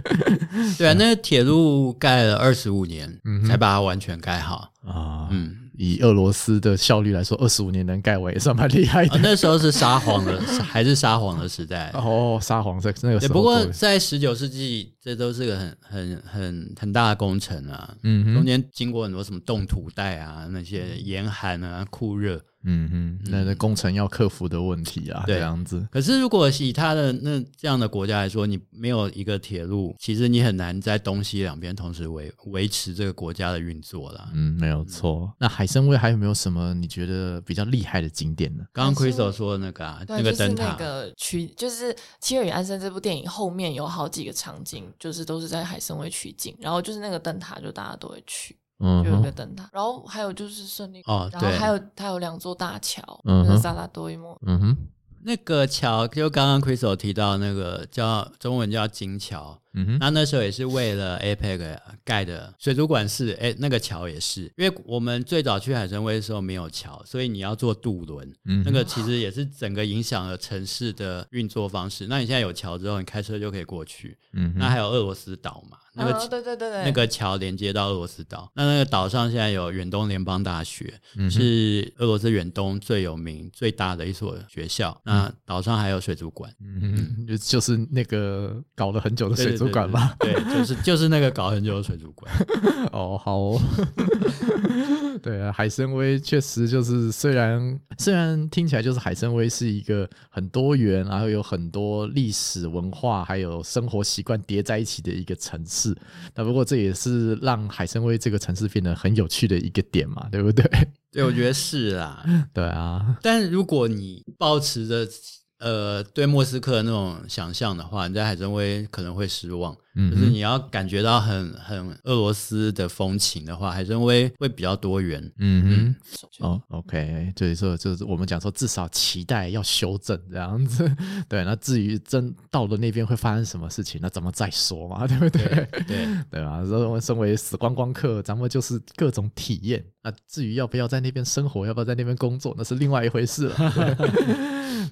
Speaker 2: 对啊，那个铁路盖了二十五年，才把它完全盖好。啊，嗯。
Speaker 1: 以俄罗斯的效率来说，二十五年能盖完也算蛮厉害的。
Speaker 2: 哦。那时候是沙皇的，还是沙皇的时代？
Speaker 1: 哦，沙皇在那个时候。
Speaker 2: 不过在十九世纪，这都是个很很很很大的工程啊。嗯，中间经过很多什么冻土带啊，那些严寒啊、酷热。
Speaker 1: 嗯哼，那那工程要克服的问题啊，这样子。
Speaker 2: 可是如果以他的那这样的国家来说，你没有一个铁路，其实你很难在东西两边同时维维持这个国家的运作了。
Speaker 1: 嗯，没有错。嗯、那海参崴还有没有什么你觉得比较厉害的景点呢？
Speaker 2: 刚刚 Crystal 说的那个啊，那个灯塔，
Speaker 3: 那个取就是《七月与安生》这部电影后面有好几个场景，就是都是在海参崴取景，然后就是那个灯塔，就大家都会去。嗯，就有一个灯塔，然后还有就是胜利
Speaker 2: 哦，
Speaker 3: 然后还有它有两座大桥，嗯，萨拉多伊莫，
Speaker 2: 嗯哼，那个桥就刚刚 Crystal 提到那个叫中文叫金桥。嗯哼，那那时候也是为了 APEC 盖的水族馆是，哎，那个桥也是，因为我们最早去海参崴的时候没有桥，所以你要坐渡轮，嗯，那个其实也是整个影响了城市的运作方式。那你现在有桥之后，你开车就可以过去，嗯，那还有俄罗斯岛嘛，那个、
Speaker 3: 哦、对对对对，
Speaker 2: 那个桥连接到俄罗斯岛，那那个岛上现在有远东联邦大学，嗯、是俄罗斯远东最有名最大的一所学校。嗯、那岛上还有水族馆，
Speaker 1: 嗯就是那个搞了很久的水族馆吧。
Speaker 2: 对，就是就是那个搞很久的水族馆。[laughs]
Speaker 1: 哦，好哦。[laughs] [laughs] 对啊，海参崴确实就是，虽然虽然听起来就是海参崴是一个很多元，然后有很多历史文化还有生活习惯叠在一起的一个城市。那不过这也是让海参崴这个城市变得很有趣的一个点嘛，对不对？[laughs]
Speaker 2: 对，我觉得是啦。[laughs]
Speaker 1: 对啊，
Speaker 2: 但如果你保持着呃对莫斯科的那种想象的话，你在海参崴可能会失望。就是你要感觉到很很俄罗斯的风情的话，海参崴会比较多元。
Speaker 1: 嗯哼，哦，OK，所以说就是我们讲说，至少期待要修正这样子。[laughs] 对，那至于真到了那边会发生什么事情，那咱们再说嘛，[laughs] 对不对？对对，[laughs] 对吧？身身为死观光客，咱们就是各种体验。那至于要不要在那边生活，要不要在那边工作，那是另外一回事了。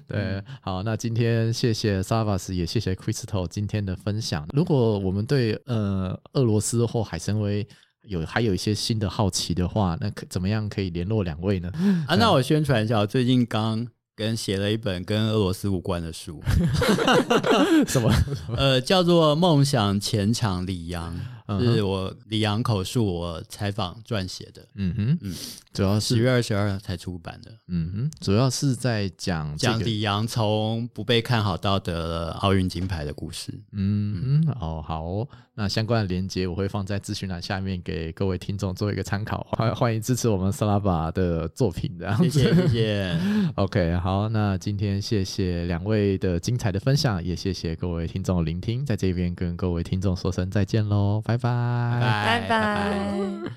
Speaker 1: 对，对，好，那今天谢谢 Savas，也谢谢 Crystal 今天的分享。如果我们对呃俄罗斯或海参崴有还有一些新的好奇的话，那可怎么样可以联络两位呢？[laughs]
Speaker 2: 啊，那我宣传一下，我最近刚跟写了一本跟俄罗斯无关的书，[laughs] [laughs]
Speaker 1: 什么？
Speaker 2: 呃，叫做《梦想前场里昂》。是我李阳口述，我采访撰写的。嗯哼，嗯，
Speaker 1: 主要是
Speaker 2: 十月二十二才出版的。
Speaker 1: 嗯哼，主要是在讲
Speaker 2: 讲李阳从不被看好到得奥运金牌的故事。
Speaker 1: 嗯哼，哦，好哦，那相关的连接我会放在资讯栏下面给各位听众做一个参考。欢欢迎支持我们萨拉巴的作品，这样
Speaker 2: 子。谢谢谢谢。[laughs]
Speaker 1: OK，好，那今天谢谢两位的精彩的分享，也谢谢各位听众的聆听，在这边跟各位听众说声再见喽，拜拜。
Speaker 3: 拜拜拜拜。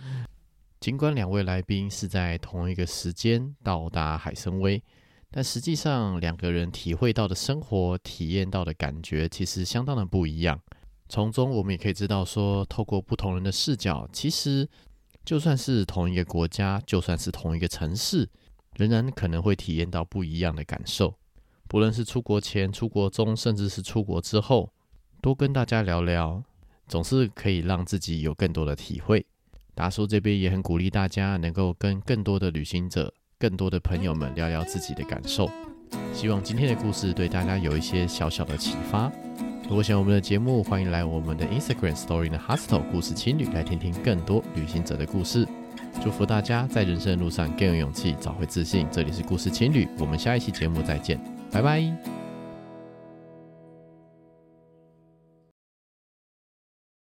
Speaker 1: 尽管两位来宾是在同一个时间到达海参崴，但实际上两个人体会到的生活、体验到的感觉其实相当的不一样。从中我们也可以知道说，说透过不同人的视角，其实就算是同一个国家，就算是同一个城市，仍然可能会体验到不一样的感受。不论是出国前、出国中，甚至是出国之后，多跟大家聊聊。总是可以让自己有更多的体会。达叔这边也很鼓励大家能够跟更多的旅行者、更多的朋友们聊聊自己的感受。希望今天的故事对大家有一些小小的启发。如果喜欢我们的节目，欢迎来我们的 Instagram Story 的 Hostel 故事青旅来听听更多旅行者的故事。祝福大家在人生的路上更有勇气，找回自信。这里是故事青旅，我们下一期节目再见，拜拜。